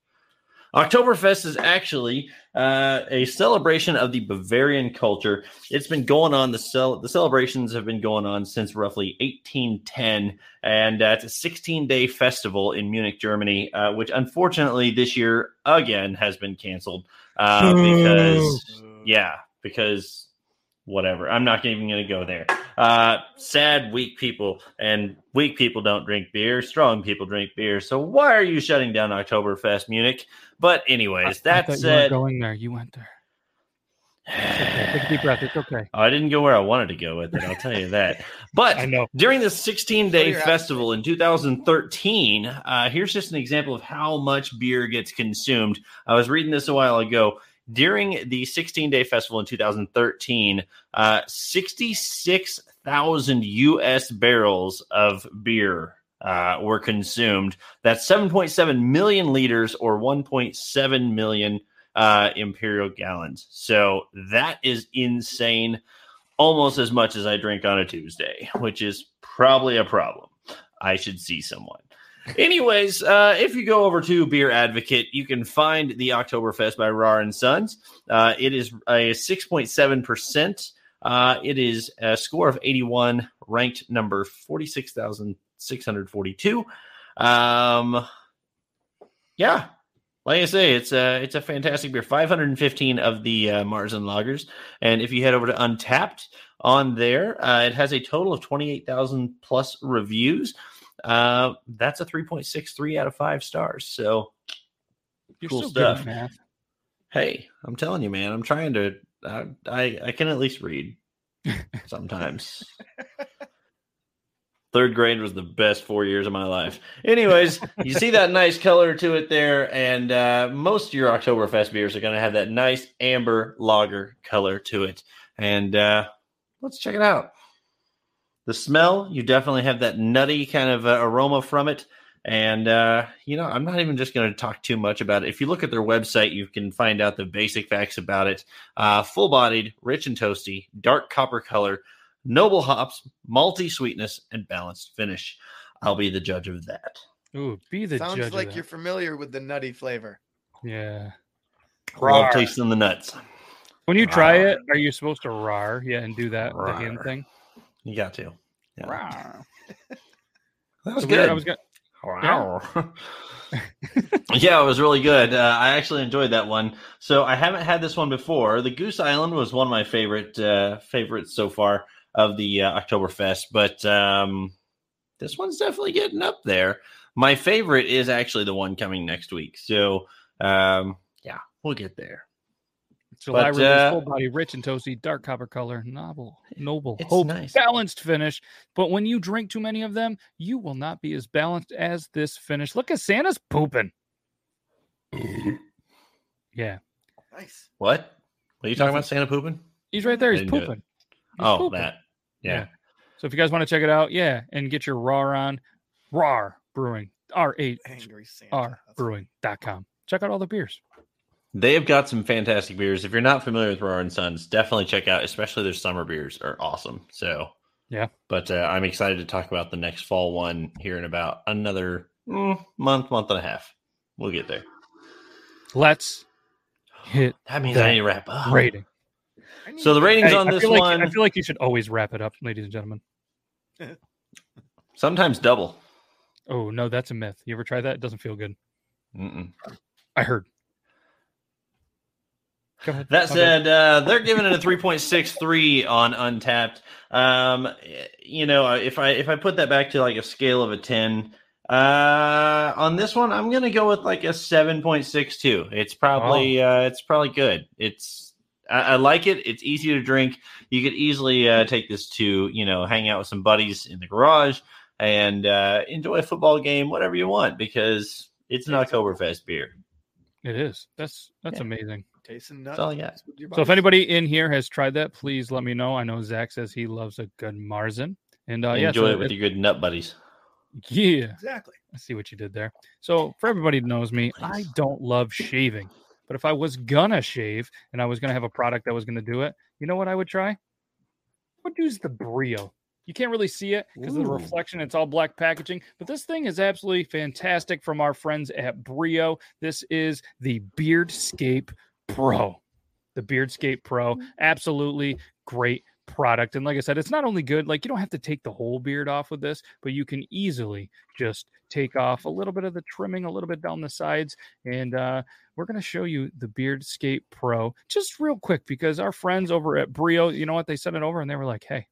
Oktoberfest is actually uh, a celebration of the Bavarian culture. It's been going on. The cel- the celebrations have been going on since roughly 1810, and uh, it's a 16 day festival in Munich, Germany, uh, which unfortunately this year again has been canceled uh, because yeah, because whatever. I'm not even going to go there. Uh, sad, weak people, and weak people don't drink beer. Strong people drink beer. So why are you shutting down Oktoberfest, Munich? But anyways, I that thought you said, going there. You went there. Okay, take a deep breath. It's okay. I didn't go where I wanted to go with it. I'll tell you that. But I know. during the 16 So day you're festival in 2013, uh, here's just an example of how much beer gets consumed. I was reading this a while ago. During the 16 day festival in 2013, uh, 66,000 US barrels of beer uh, were consumed. That's 7.7 million liters or 1.7 million uh, imperial gallons. So that is insane. Almost as much as I drink on a Tuesday, which is probably a problem. I should see someone. Anyways, uh, if you go over to Beer Advocate, you can find the Oktoberfest by Rahr and Sons. Uh, it is a 6.7%. Uh, it is a score of 81, ranked number 46,642. Um, yeah, like I say, it's a it's a fantastic beer. 515 of the uh, and lagers, and if you head over to Untappd on there, uh, it has a total of 28,000 plus reviews. Uh, that's a 3.63 out of five stars. So You're cool so good at stuff. Hey, I'm telling you, man, I'm trying to. I I, I can at least read sometimes. Third grade was the best four years of my life. Anyways, you see that nice color to it there, and uh, most of your Oktoberfest beers are going to have that nice amber lager color to it. And uh, let's check it out. The smell, you definitely have that nutty kind of uh, aroma from it. And, uh, you know, I'm not even just going to talk too much about it. If you look at their website, you can find out the basic facts about it. Uh, Full bodied, rich and toasty, dark copper color, noble hops, malty sweetness, and balanced finish. I'll be the judge of that. Ooh, be the Sounds judge. Sounds like of you're familiar with the nutty flavor. Yeah. Love Rawr. tasting the nuts. When you try it, are you supposed to rar? Yeah, and do that the hand thing. You got to. Yeah. That was So we- good. I was gonna, Wow. yeah, it was really good. Uh, I actually enjoyed that one. So I haven't had this one before. The Goose Island was one of my favorite uh, favorites so far of the uh, Oktoberfest, but um, this one's definitely getting up there. My favorite is actually the one coming next week. So um, yeah, we'll get there. July But, River's uh, full body, rich and toasty, dark copper color, novel, noble, It's hope, nice. balanced finish. But when you drink too many of them, you will not be as balanced as this finish. Look at Santa's pooping. yeah, Nice. What? What are you talking about? Santa pooping? he's right there. He's didn't do it. pooping. He's Oh, pooping. that. Yeah. So if you guys want to check it out, yeah, and get your raw on, raw brewing, R A Angry Santa. R That's brewing.com. Check out all the beers. They've got some fantastic beers. If you're not familiar with Rahr and Sons, definitely check out, especially their summer beers are awesome. So, Yeah. But uh, I'm excited to talk about the next fall one here in about another mm, month, month and a half. We'll get there. Let's hit That means That I need to wrap up. rating. So the ratings Hey, on I this like- one I feel like you should always wrap it up, ladies and gentlemen. sometimes double. Oh no, that's a myth. You ever try that? It doesn't feel good. Mm-mm. I heard. Go ahead. That My bad. said, uh, they're giving it a 3.63 on Untappd. Um, you know, if I if I put that back to like a scale of a 10, uh, on this one, I'm gonna go with like a 7.62. It's probably uh, it's probably good. It's I, I like it. It's easy to drink. You could easily uh, take this to you know hang out with some buddies in the garage and uh, enjoy a football game, whatever you want, because it's an Oktoberfest beer. it is. That's that's Yeah. amazing. Tasting That's nuts. all I got. So if anybody in here has tried that, please let me know. I know Zach says he loves a good Marzen. And uh, yeah, enjoy so it with if- your good nut buddies. yeah. Exactly. I see what you did there. So for everybody who knows me, I don't love shaving. But if I was gonna shave and I was gonna have a product that was gonna do it, you know what I would try? I would use the Brio. You can't really see it because of the reflection. It's all black packaging, but this thing is absolutely fantastic from our friends at Brio. This is the Beardscape Pro. The Beardscape Pro. Absolutely great product. And like I said, it's not only good, like you don't have to take the whole beard off with this, but you can easily just take off a little bit of the trimming, a little bit down the sides. And uh, we're going to show you the Beardscape Pro just real quick because our friends over at Brio, you know what? They sent it over and they were like, hey,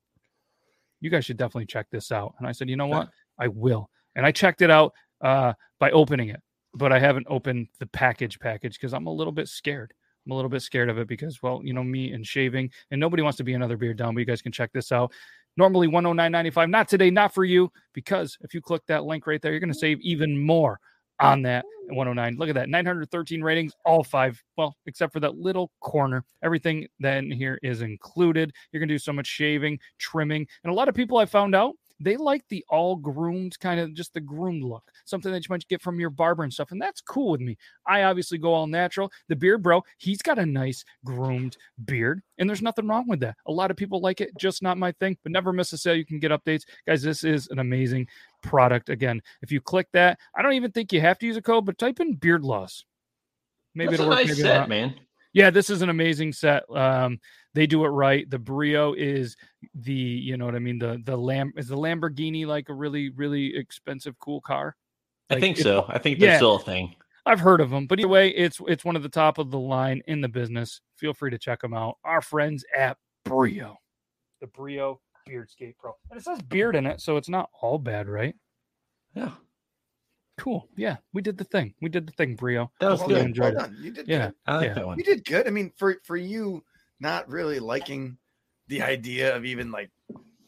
you guys should definitely check this out. And I said, you know what? I will. And I checked it out uh, by opening it, but I haven't opened the package package because I'm a little bit scared. I'm a little bit scared of it because, well, you know, me and shaving, and nobody wants to be another beard down, but you guys can check this out. Normally 109.95, not today, not for you, because if you click that link right there, you're going to save even more on that 109. Look at that, 913 ratings, all five. Well, except for that little corner. Everything then here is included. You're going to do so much shaving, trimming, and a lot of people I found out they like the all groomed kind of just the groomed look, something that you might get from your barber and stuff. And that's cool with me. I obviously go all natural. The beard bro, he's got a nice groomed beard, and there's nothing wrong with that. A lot of people like it, just not my thing, but never miss a sale. You can get updates. Guys, this is an amazing product. Again, if you click that, I don't even think you have to use a code, but type in Beard Laws. Maybe That's it'll a work. nice maybe set, not. man. Yeah, this is an amazing set. Um, they do it right. The Brio is the, you know what I mean. The the Lam is the Lamborghini like a really really expensive cool car. I think so. I think they're yeah. still a thing. I've heard of them, but either way, it's it's one of the top of the line in the business. Feel free to check them out. Our friends at Brio, the Brio Beard Beardscape Pro, and it says beard in it, so it's not all bad, right? Yeah. Cool. Yeah, we did the thing. We did the thing, Brio. That was Well good. enjoyed well it. You did Yeah. good. I like Yeah. that one. You did good. I mean, for for you not really liking the idea of even like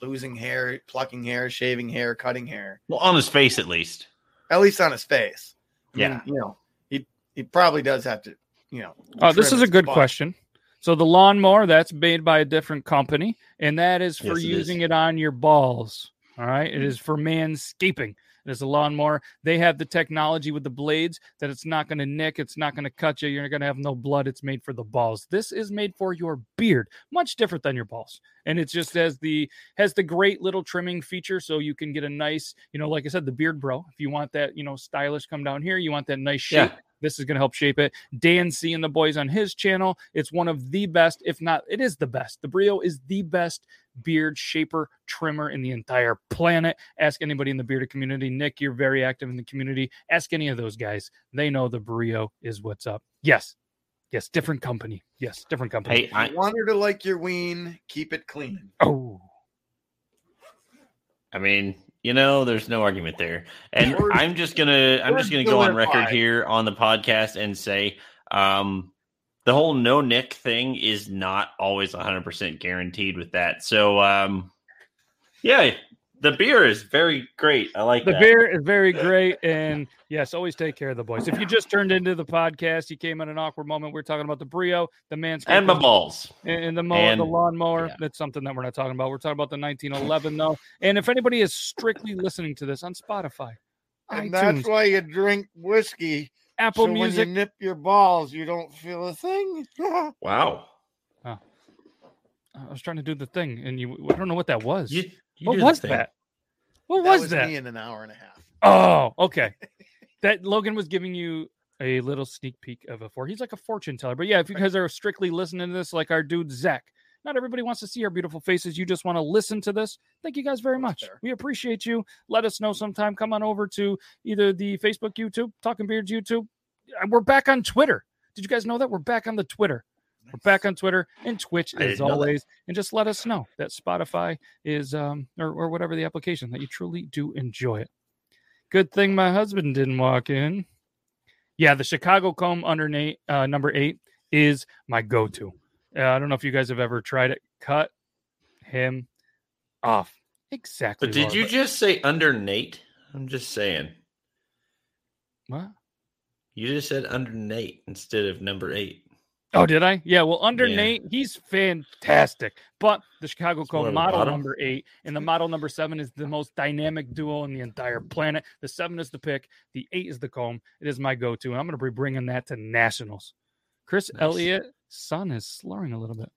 losing hair, plucking hair, shaving hair, cutting hair, Well, on his face at least. at least on his face. I mean, Yeah. you know, he he probably does have to, you know. Oh, this is a good butt. question. So the lawnmower that's made by a different company, and that is for Yes, using is. it on your balls. All right, it mm. is for manscaping. Is a lawnmower. They have the technology with the blades that it's not going to nick, it's not going to cut you. You're going to have no blood. It's made for the balls. This is made for your beard, much different than your balls. And it just has the has the great little trimming feature, so you can get a nice, you know, like I said, the beard bro. If you want that, you know, stylish come down here, you want that nice shape. Yeah. This is going to help shape it. Dan C and the boys on his channel. It's one of the best, if not, it is the best. The Brio is the best beard shaper trimmer in the entire planet. Ask anybody in the bearded community. Nick, you're very active in the community. Ask any of those guys. They know the Brio is what's up. Yes. Yes. Different company. Yes. Different company. Hey, I, You want her to like your ween, keep it clean. Oh. I mean, you know, there's no argument there. And Words- I'm just gonna I'm just gonna go on record lie. here on the podcast and say um the whole no nick thing is not always 100% guaranteed with that. So um yeah, the beer is very great. I like The that. beer is very great. And yes, always take care of the boys. If you just turned into the podcast, you came at an awkward moment. We're talking about the Brio, the man's and my balls. and, and the mower, the And- lawnmower. yeah. That's something that we're not talking about. We're talking about the 1911 though. And if anybody is strictly listening to this on Spotify, And iTunes, that's why you drink whiskey. Apple so Music, when you nip your balls, you don't feel a thing. Wow. I was trying to do the thing, and you I don't know what that was. You, you what was that? What that was, was that? me in an hour and a half. Oh, okay. that Logan was giving you a little sneak peek of a four. He's like a fortune teller. But yeah, if you guys are strictly listening to this, like our dude Zach, not everybody wants to see our beautiful faces. You just want to listen to this. Thank you guys very much. We appreciate you. Let us know sometime. Come on over to either the Facebook, YouTube, Talking Beards YouTube. Uh, We're back on Twitter. Did you guys know that? We're back on the Twitter. We're back on Twitter and Twitch as didn't know that. always. And just let us know that Spotify is um or, or whatever the application that you truly do enjoy it. Good thing my husband didn't walk in. Yeah, the Chicago comb under Nate, uh, number eight is my go-to. Uh, I don't know if you guys have ever tried it. Cut him off. Exactly. But did you just say under Nate? I'm just saying. what? You just said under Nate instead of number eight. Oh, did I? Yeah. Well, under Yeah. Nate, he's fantastic. But the Chicago It's Code model number eight and the model number seven is the most dynamic duo on the entire planet. The seven is the pick. The eight is the comb. It is my go-to, and I'm going to be bringing that to nationals. Chris Nice. Elliott, son is slurring a little bit.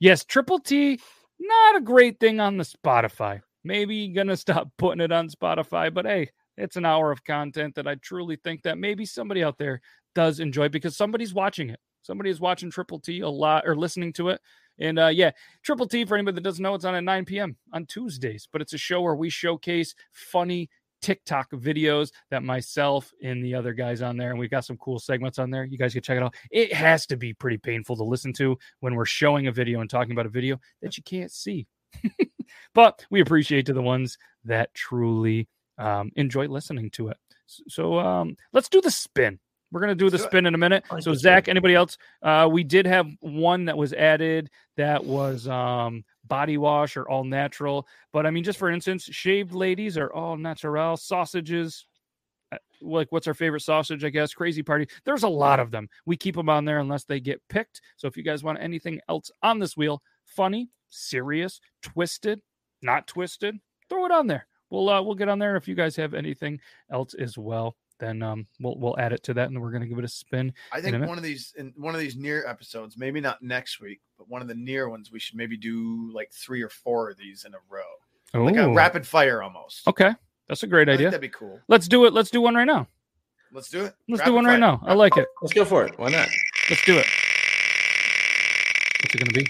Yes, Triple T, not a great thing on the Spotify. Maybe gonna stop putting it on Spotify, but hey, it's an hour of content that I truly think that maybe somebody out there does enjoy because somebody's watching it. Somebody is watching Triple T a lot or listening to it. And uh, yeah, Triple T, for anybody that doesn't know, it's on at 9 p.m. on Tuesdays, but it's a show where we showcase funny TikTok videos that myself and the other guys on there, and we got some cool segments on there. You guys can check it out. It has to be pretty painful to listen to when we're showing a video and talking about a video that you can't see. but we appreciate to the ones that truly um, enjoy listening to it. So um, let's do the spin. We're gonna do the spin in a minute. So Zach, anybody else? Uh, we did have one that was added that was um, body wash or all natural. But I mean, just for instance, shaved ladies are all natural. Sausages, uh, like what's our favorite sausage? I guess Crazy Party. There's a lot of them. We keep them on there unless they get picked. So if you guys want anything else on this wheel, funny, serious, twisted, not twisted, throw it on there. We'll uh, we'll get on there. If you guys have anything else as well, then um, we'll we'll add it to that, and we're gonna give it a spin. I think one of these in one of these near episodes, maybe not next week, but one of the near ones, we should maybe do like three or four of these in a row, like a rapid fire almost. Okay, that's a great I think idea. that'd be cool. Let's do it. Let's do one right now. Let's do it. Let's Rapid do one right now. I like it. Let's go for it. Why not? Let's do it. What's it gonna be?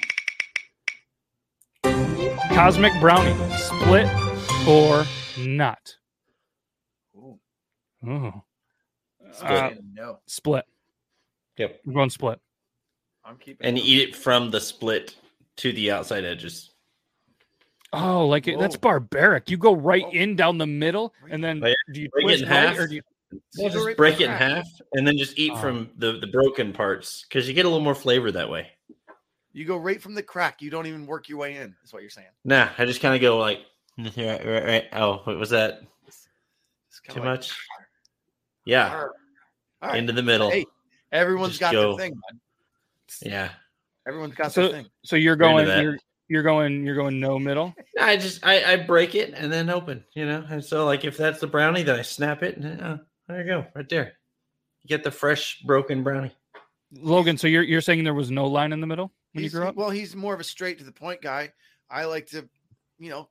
Cosmic brownie, split or not? Ooh, Oh, Split. Uh, no, split. Yep. We're going split. I'm keeping. And it. eat it from the split to the outside edges. Oh, like it, that's barbaric. You go right Whoa. in down the middle, and then Oh, yeah. do you Break it in half. or do you? You go just right break it in the half and then just eat Oh. from the, the broken parts because you get a little more flavor that way. You go right from the crack. You don't even work your way in. Is what you're saying. Nah, I just kind of go like, right, right, right. Oh, what was that? Too like, much? Yeah, "Arr." All right. into the middle. Hey, everyone's Just got go. their thing, bud. Yeah. Everyone's got So, their thing. so you're going, you're you're going, you're going no middle. I just I, I break it and then open, you know. And so like if that's the brownie, then I snap it and uh, there you go, right there. You get the fresh broken brownie. Logan, so you're you're saying there was no line in the middle when He's, you grew up? well, he's more of a straight to the point guy. I like to, you know,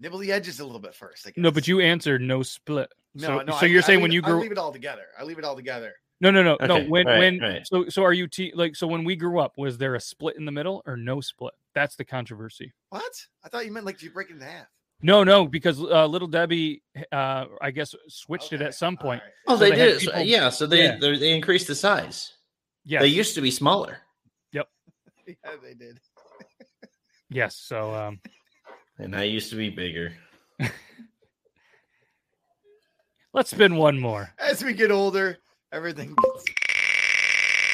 nibble the edges a little bit first. I No, but you answered no split. No, so, no. so you're I saying leave when it- you I grew leave it all together. I leave it all together. no no no no when right, when right. so so are you te- like so when we grew up was there a split in the middle or no split? That's the controversy. What? I thought you meant like did you break it in half. No no because uh, little Debbie uh I guess switched it at some point. right. Oh, So they, they had did. So- people- yeah, so they Yeah. they they increased the size. Yes They used to be smaller. Yep. yeah, they did. yes so um And I used to be bigger. let's spin one more. As we get older, everything gets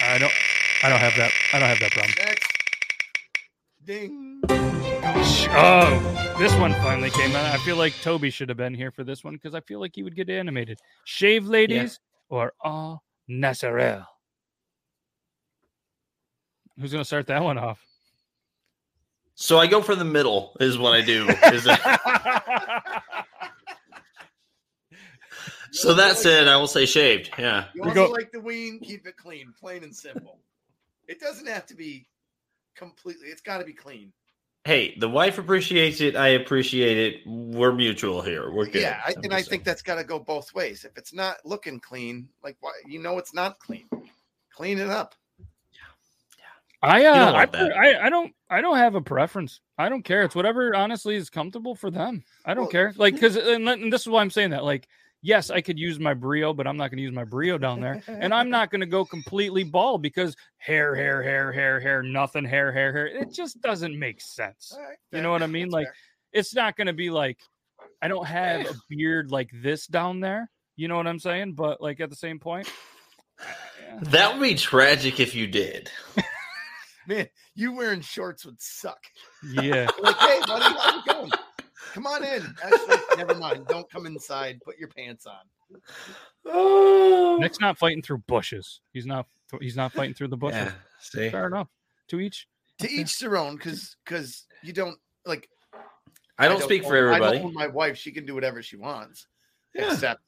I don't I don't have that I don't have that problem. next. Ding. Oh, this one finally came out. I feel like Toby should have been here for this one because I feel like he would get animated. Shave ladies or all naturel? Who's gonna start that one off? So I go for the middle is what I do. Is that- so that said, I will say shaved. Yeah. You We also go- like the ween, keep it clean, plain and simple. It doesn't have to be completely. It's got to be clean. Hey, the wife appreciates it. I appreciate it. We're mutual here. We're good. Yeah, I, and I think that's got to go both ways. If it's not looking clean, like why you know it's not clean, clean it up. I don't uh, I, want. I I don't I don't have a preference. I don't care. It's whatever honestly is comfortable for them. I don't Well- care. Like because and, and this is why I'm saying that. Like yes, I could use my brio, but I'm not going to use my brio down there, and I'm not going to go completely bald because hair, hair, hair, hair, hair, nothing, hair, hair, hair. It just doesn't make sense. All right, You know what I mean? Like fair. it's not going to be like I don't have a beard like this down there. You know what I'm saying? But like at the same point, that would be tragic if you did. man, you wearing shorts would suck. yeah. Like, hey, buddy, how's it going? Come on in. Actually, never mind. Don't come inside. Put your pants on. Nick's not fighting through bushes. He's not. He's not fighting through the bushes. Yeah. See. Fair enough. To each. To each their own, because because you don't like. I don't speak own- for everybody. I don't own my wife. She can do whatever she wants. Yeah. Except,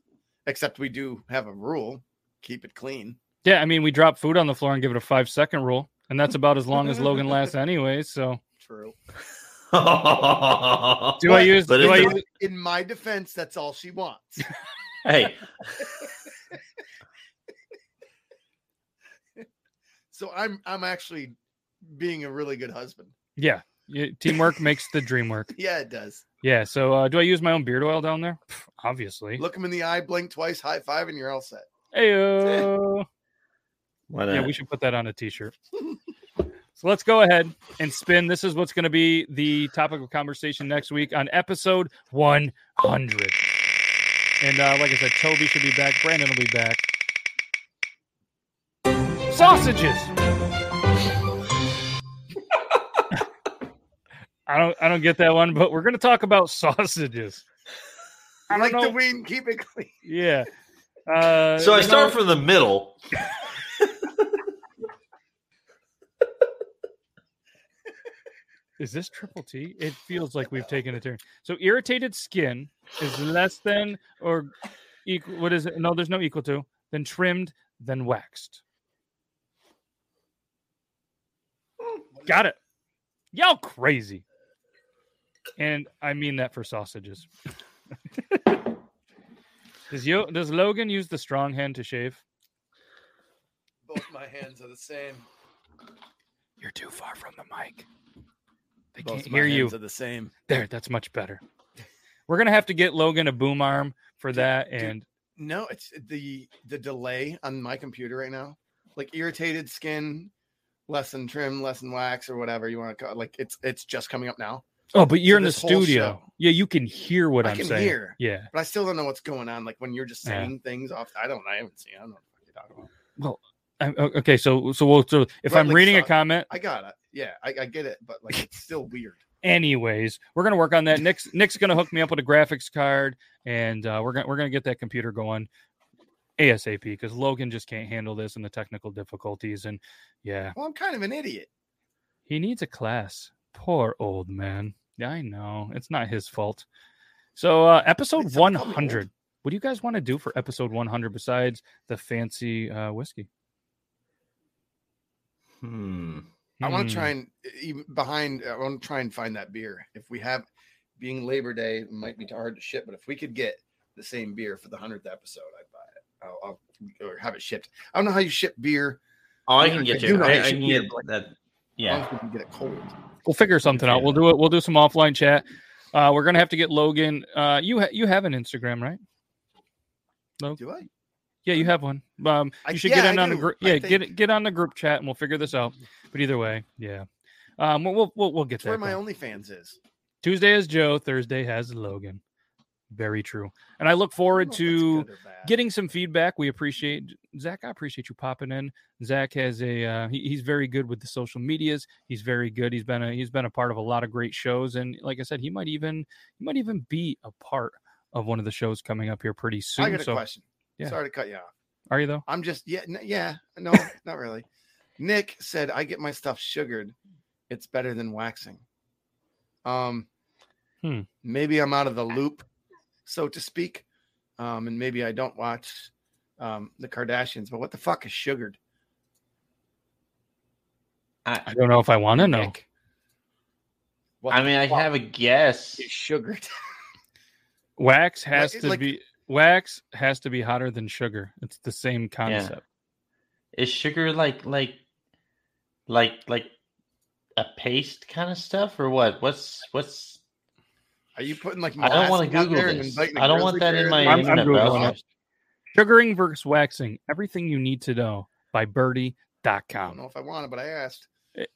except we do have a rule: keep it clean. Yeah, I mean, we drop food on the floor and give it a five second rule, and that's about as long as Logan lasts, anyway. So, True. Do I use? but Do I it's use? In my defense, that's all she wants. hey, So I'm I'm actually being a really good husband. Yeah, yeah, teamwork makes the dream work. Yeah, it does. Yeah. So, uh, do I use my own beard oil down there? Pff, Obviously. Look him in the eye, blink twice, high five, and you're all set. Hey. why not? Yeah, we should put that on a t-shirt. So let's go ahead and spin. This is what's going to be the topic of conversation next week on episode 100. And uh, like I said, Toby should be back. Brandon will be back. Sausages. I don't. I don't get that one, but we're going to talk about sausages. I I don't like the know. ween, keep it clean. Yeah. Uh, so I you start know- from the middle. Is this triple T? It feels like we've taken a turn. So irritated skin is less than or equal. What is it? No, there's no equal to. Then trimmed, then waxed. Got it. Y'all crazy. And I mean that for sausages. does you does Logan use the strong hand to shave? Both my hands are the same. You're too far from the mic. They Both can't hear you. are the same. There, that's much better. We're gonna have to get Logan a boom arm for that, dude. and No, it's the the delay on my computer right now. Like irritated skin, less than trim, less than wax, or whatever you want to call it. Like it's it's just coming up now. oh, but you're So in the studio. Yeah, you can hear what I am can saying. hear. Yeah. But I still don't know what's going on. Like when you're just Yeah. saying things off. I don't. I haven't seen. I don't know what you're talking about. I- okay, so so we'll so if I'm reading a comment, I got it. Yeah, I, I get it. But like it's still weird. anyways, we're gonna work on that. Nick's Nick's gonna hook me up with a graphics card, and uh, we're gonna we're gonna get that computer going ASAP because Logan just can't handle this and the technical difficulties. And yeah, Well, I'm kind of an idiot. he needs a class. Poor old man. Yeah, I know it's not his fault. So uh episode Wait, someone called me 100. What do you guys want to do for episode 100 besides the fancy uh whiskey? Hmm. I want Hmm. to try and even behind. I want to try and find that beer. If we have, being Labor Day, it might be hard to ship. But if we could get the same beer for the hundredth episode, I'd buy it. I'll, I'll or have it shipped. I don't know how you ship beer. Oh, I can get do you. know I, how I can get beer, that. Yeah. as we can get it cold. We'll figure something out. We'll do it. We'll do some offline chat. Uh, we're gonna have to get Logan. Uh, you ha- you have an Instagram, right? No. Do I? Yeah, you have one. Um, I- you should yeah, get in I on the group. Yeah, get get on the group chat, and we'll figure this out. But either way, yeah, um, we'll we'll we'll, get That's where my going. OnlyFans is. Tuesday has Joe. Thursday has Logan. Very true. And I look forward if that's to good or bad. getting some feedback. We appreciate Zach. I appreciate you popping in. Zach has a uh, he, he's very good with the social medias. He's very good. He's been a he's been a part of a lot of great shows, and like I said, he might even he might even be a part of one of the shows coming up here pretty soon. I got a so question. Yeah. Sorry to cut you off. are you though? I'm just yeah n- yeah no not really. Nick said I get my stuff sugared. It's better than waxing. Um, Hmm. maybe I'm out of the loop, so to speak. Um, and maybe I don't watch um the Kardashians. But what the fuck is sugared? I I, don't know if I want to know. What I mean, I have a guess. is sugared. Wax has Like- to like- be wax has to be hotter than sugar. It's the same concept. Is sugar like like like like a paste kind of stuff or what? What's what's? Are you putting like I don't want to Google this. inviting a I don't want that in my? I'm- I'm internet browser. it. Sugaring versus waxing. Everything you need to know by I don't know if I want it, but I asked.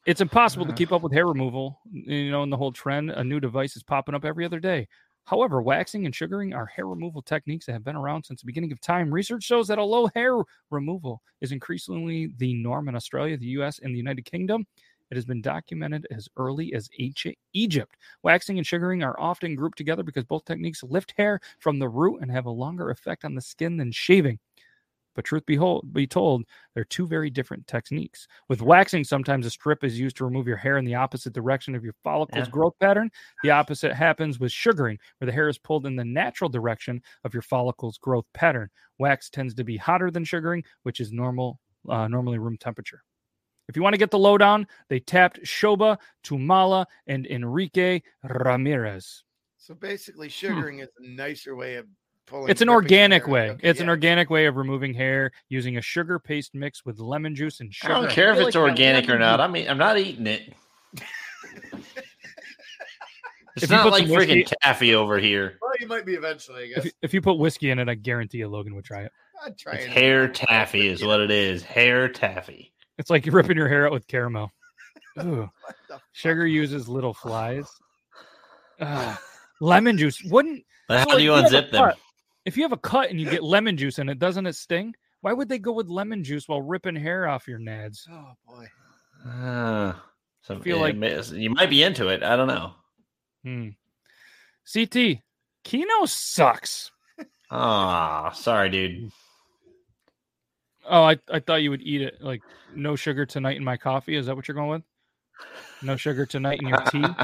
It's impossible to keep up with hair removal. You know, in the whole trend, a new device is popping up every other day. However, waxing and sugaring are hair removal techniques that have been around since the beginning of time. Research shows that although hair removal is increasingly the norm in Australia, the US, and the United Kingdom, it has been documented as early as ancient Egypt. Waxing and sugaring are often grouped together because both techniques lift hair from the root and have a longer effect on the skin than shaving. But truth be, whole, be told, they're two very different techniques. With waxing, sometimes a strip is used to remove your hair in the opposite direction of your follicle's Yeah. growth pattern. The opposite happens with sugaring, where the hair is pulled in the natural direction of your follicle's growth pattern. Wax tends to be hotter than sugaring, which is normal, uh, normally room temperature. If you want to get the lowdown, they tapped Shobha, Tummala, and Enrique Ramirez. So basically, sugaring is a nicer way of pulling. It's an organic way. Okay, it's an organic way of removing hair using a sugar paste mix with lemon juice and sugar. I don't care if it's like organic or not. I mean, I'm not eating it. It's If you not put like some freaking whiskey- taffy over here. Well, you might be eventually. I If, guess. you- if you put whiskey in it, I guarantee you Logan would try it. I'd try It's it. hair taffy is what it is. Hair taffy. It's like you're ripping your hair out with caramel. Ooh. What Sugar uses little flies. Ah, lemon juice wouldn't. But how so, do you like, have a unzip them? cut- If you have a cut and you get lemon juice in it, doesn't it sting? Why would they go with lemon juice while ripping hair off your nads? Oh boy. Ah, so feel like- may- you might be into it. I don't know. Hmm. CT, Kino sucks. Ah, sorry, dude. Oh, I, I thought you would eat it like no sugar tonight in my coffee. Is that what you're going with? No sugar tonight in your tea.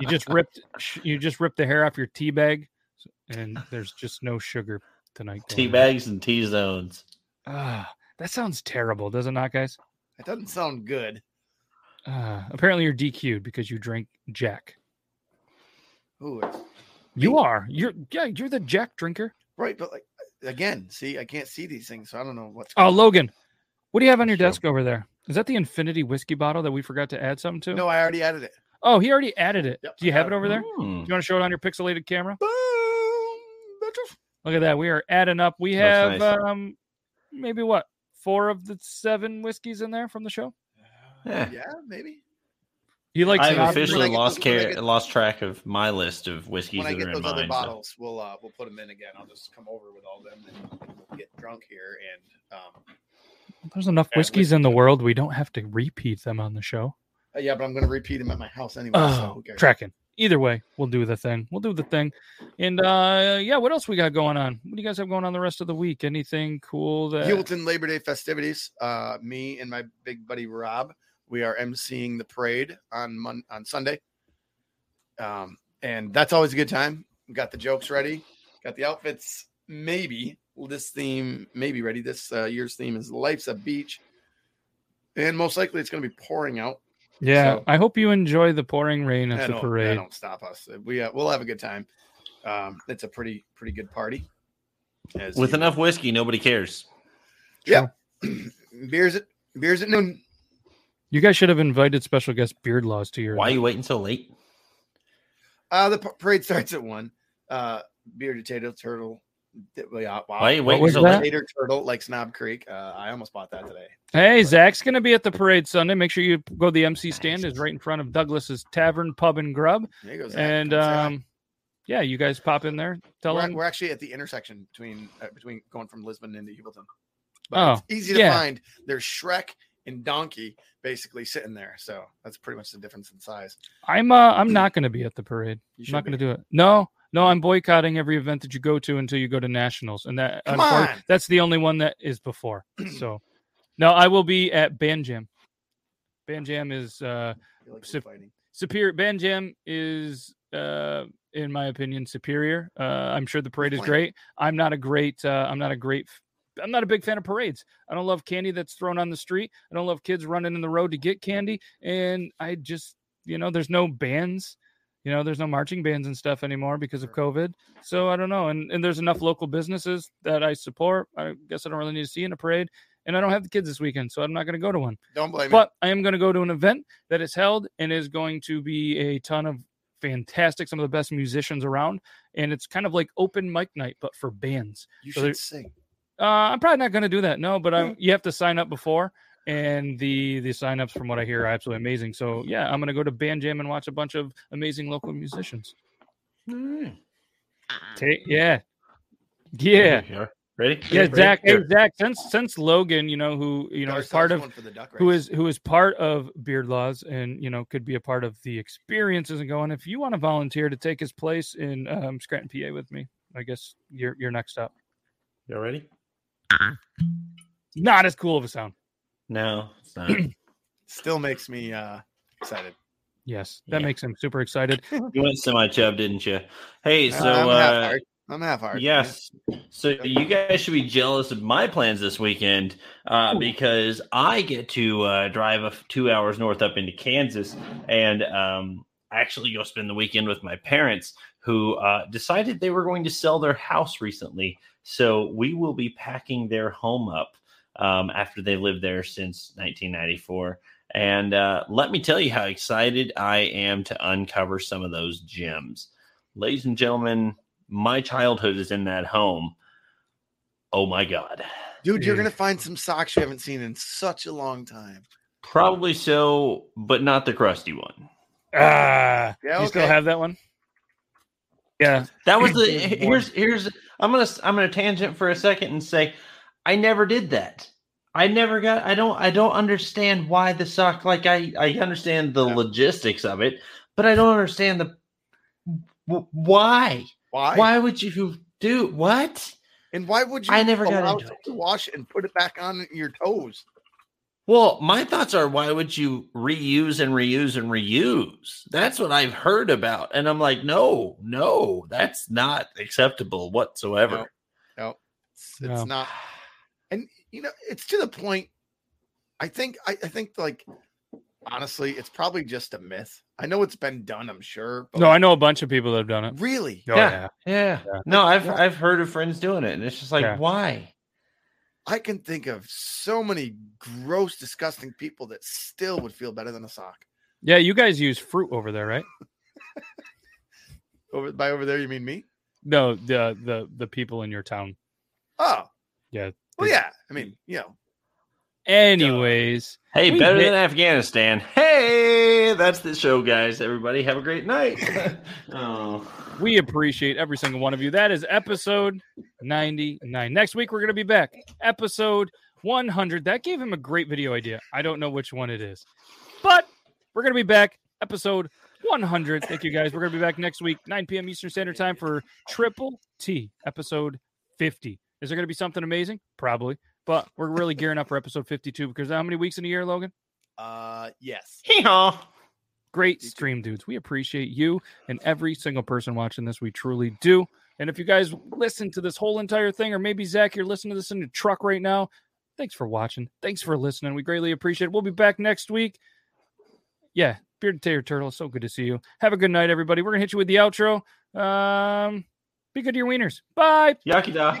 You just ripped you just ripped the hair off your tea bag, and there's just no sugar tonight. Tea going on. bags and tea zones. Ah, that sounds terrible, does it not, guys? It doesn't sound good. Uh, apparently, you're DQ'd because you drink Jack. Ooh, You are. You're yeah. You're the Jack drinker. right, but like again, see, I can't see these things, so I don't know what's. Oh, going on. Logan, what do you have on your Sure. desk over there? Is that the Infinity whiskey bottle that we forgot to add something to? No, I already added it. Oh, he already added it. Yep, Do you have have it it. over there? Hmm. Do you want to show it on your pixelated camera? Boom, bitches. Look at that. We are adding up. We have nice. um maybe what four of the seven whiskeys in there from the show. Yeah. Yeah, maybe. He likes I've officially I get lost those- care, get- lost track of my list of whiskeys when I get those other mine. so- bottles, we'll uh, we'll put them in again. I'll just come over with all them and we'll get drunk here. And um, There's enough Yeah, whiskeys in the world. We don't have to repeat them on the show. uh, yeah, but I'm going to repeat them at my house anyway. so Oh, who cares? tracking. Either way, we'll do the thing. We'll do the thing. And uh yeah, what else we got going on? What do you guys have going on the rest of the week? Anything cool that Hewlton Labor Day festivities. Uh, me and my big buddy Rob, we are emceeing the parade on Mon- on Sunday. Um, and that's always a good time. We got the jokes ready, got the outfits. Maybe this theme may be ready. This uh, year's theme is "Life's a Beach," and most likely it's going to be pouring out. Yeah, so- I hope you enjoy the pouring rain of the don't, that parade. don't stop us. We uh, we'll have a good time. Um, it's a pretty pretty good party. As With you- enough whiskey, nobody cares. yeah, beers at beers at noon. You guys should have invited special guest Beard Laws to your Why are you waiting so late? Uh, the parade starts at one. Uh, bearded potato turtle. Di- Wow, wow. Why are you waiting was so that? late? Potato turtle like Knob Creek. Uh, I almost bought that today. Hey, Zach's gonna be at the parade Sunday. Make sure you go to the MC stand is right in front of Douglas's Tavern, Pub and Grub. There you go. Zach. And Come say hi. um yeah, you guys pop in there. Tell we're, them we're actually at the intersection between uh, between going from Lisbon into Hewlton. But Oh, it's easy to yeah. find. There's Shrek and Donkey basically sitting there. So that's pretty much the difference in size. I'm uh I'm not gonna be at the parade. You I'm not gonna be. do it. No, no, I'm boycotting every event that you go to until you go to nationals. And that Come on. that's the only one that is before. so no, I will be at Band Jam. Band Jam is uh like fighting. superior band jam is uh in my opinion superior uh i'm sure the parade is great i'm not a great uh i'm not a great i'm not a big fan of parades i don't love candy that's thrown on the street i don't love kids running in the road to get candy and i just you know there's no bands you know there's no marching bands and stuff anymore because of covid so i don't know and, and there's enough local businesses that i support i guess i don't really need to see in a parade and i don't have the kids this weekend so i'm not going to go to one Don't blame me. but I am going to go to an event that is held and is going to be a ton of fantastic, some of the best musicians around. And it's kind of like open mic night, but for bands. You so should sing. Uh, I'm probably not going to do that. No, but I, you have to sign up before. And the the signups, from what I hear, are absolutely amazing. So yeah, I'm gonna go to Band Jam and watch a bunch of amazing local musicians. Hmm. Ah. Take, yeah, yeah, Ready? yeah. Ready? Zach, hey Zach, since since Logan, you know who you know Got is part of one for the duck who race. is who is part of Beard Laws and you know could be a part of the experiences and going. If you want to volunteer to take his place in um, Scranton, PA, with me, I guess you're you're next up. You ready? Ah. Not as cool of a sound. No, it's not. still makes me uh excited. Yes, that Yeah. makes him super excited. you went semi chub, didn't you? Hey, so I'm half uh, hard. I'm half hard. Yes. So you guys should be jealous of my plans this weekend uh, because I get to uh, drive a f- two hours north up into Kansas and um, actually go spend the weekend with my parents who uh, decided they were going to sell their house recently. So we will be packing their home up um, after they lived there since 1994. And uh, let me tell you how excited I am to uncover some of those gems. Ladies and gentlemen, my childhood is in that home. Oh my God. Dude, you're gonna find some socks you haven't seen in such a long time. Probably so, but not the crusty one. Ah, Yeah, you still have that one? Yeah, That was the here's here's I'm gonna I'm gonna tangent for a second and say I never did that. I never got I don't I don't understand why the sock like I I understand the Yeah. logistics of it, but I don't understand the w- why. Why? Why would you do what? And why would you I never got allow into it. to wash it and put it back on your toes? Well, my thoughts are why would you reuse and reuse and reuse? That's what I've heard about. And I'm like, no, no, that's not acceptable whatsoever. No, no it's, No. it's not. And you know, it's to the point. I think. I, I think like honestly, it's probably just a myth. I know it's been done. I'm sure. but No, I know a bunch of people that have done it. Really, Oh, yeah, yeah. yeah. Yeah. No, I've I've heard of friends doing it, and it's just like, Yeah. why? I can think of so many gross, disgusting people that still would feel better than a sock. Yeah, you guys use fruit over there, right? Over by over there, you mean me? No, the the the people in your town. Oh, Yeah. Well, yeah. I mean, you know, Anyways, Hey, better hit- than Afghanistan. Hey, that's the show, guys. Everybody have a great night. oh. we appreciate every single one of you. That is episode 99. Next week we're going to be back. Episode 100. That gave him a great video idea. I don't know which one it is. But we're going to be back episode 100. Thank you guys. We're going to be back next week 9 p.m. Eastern Standard Time for Triple T episode 50. Is there going to be something amazing? Probably. But we're really gearing up for episode 52 because how many weeks in a year, Logan? uh, yes. Hee-haw. Great stream, dudes. We appreciate you and every single person watching this. We truly do. And if you guys listen to this whole entire thing, or maybe Zach, you're listening to this in your truck right now, thanks for watching. Thanks for listening. We greatly appreciate it. We'll be back next week. Yeah, Bearded Tater Turtle. So good to see you. Have a good night, everybody. We're gonna hit you with the outro. Um, be good to your wieners. Bye. Iechyd da.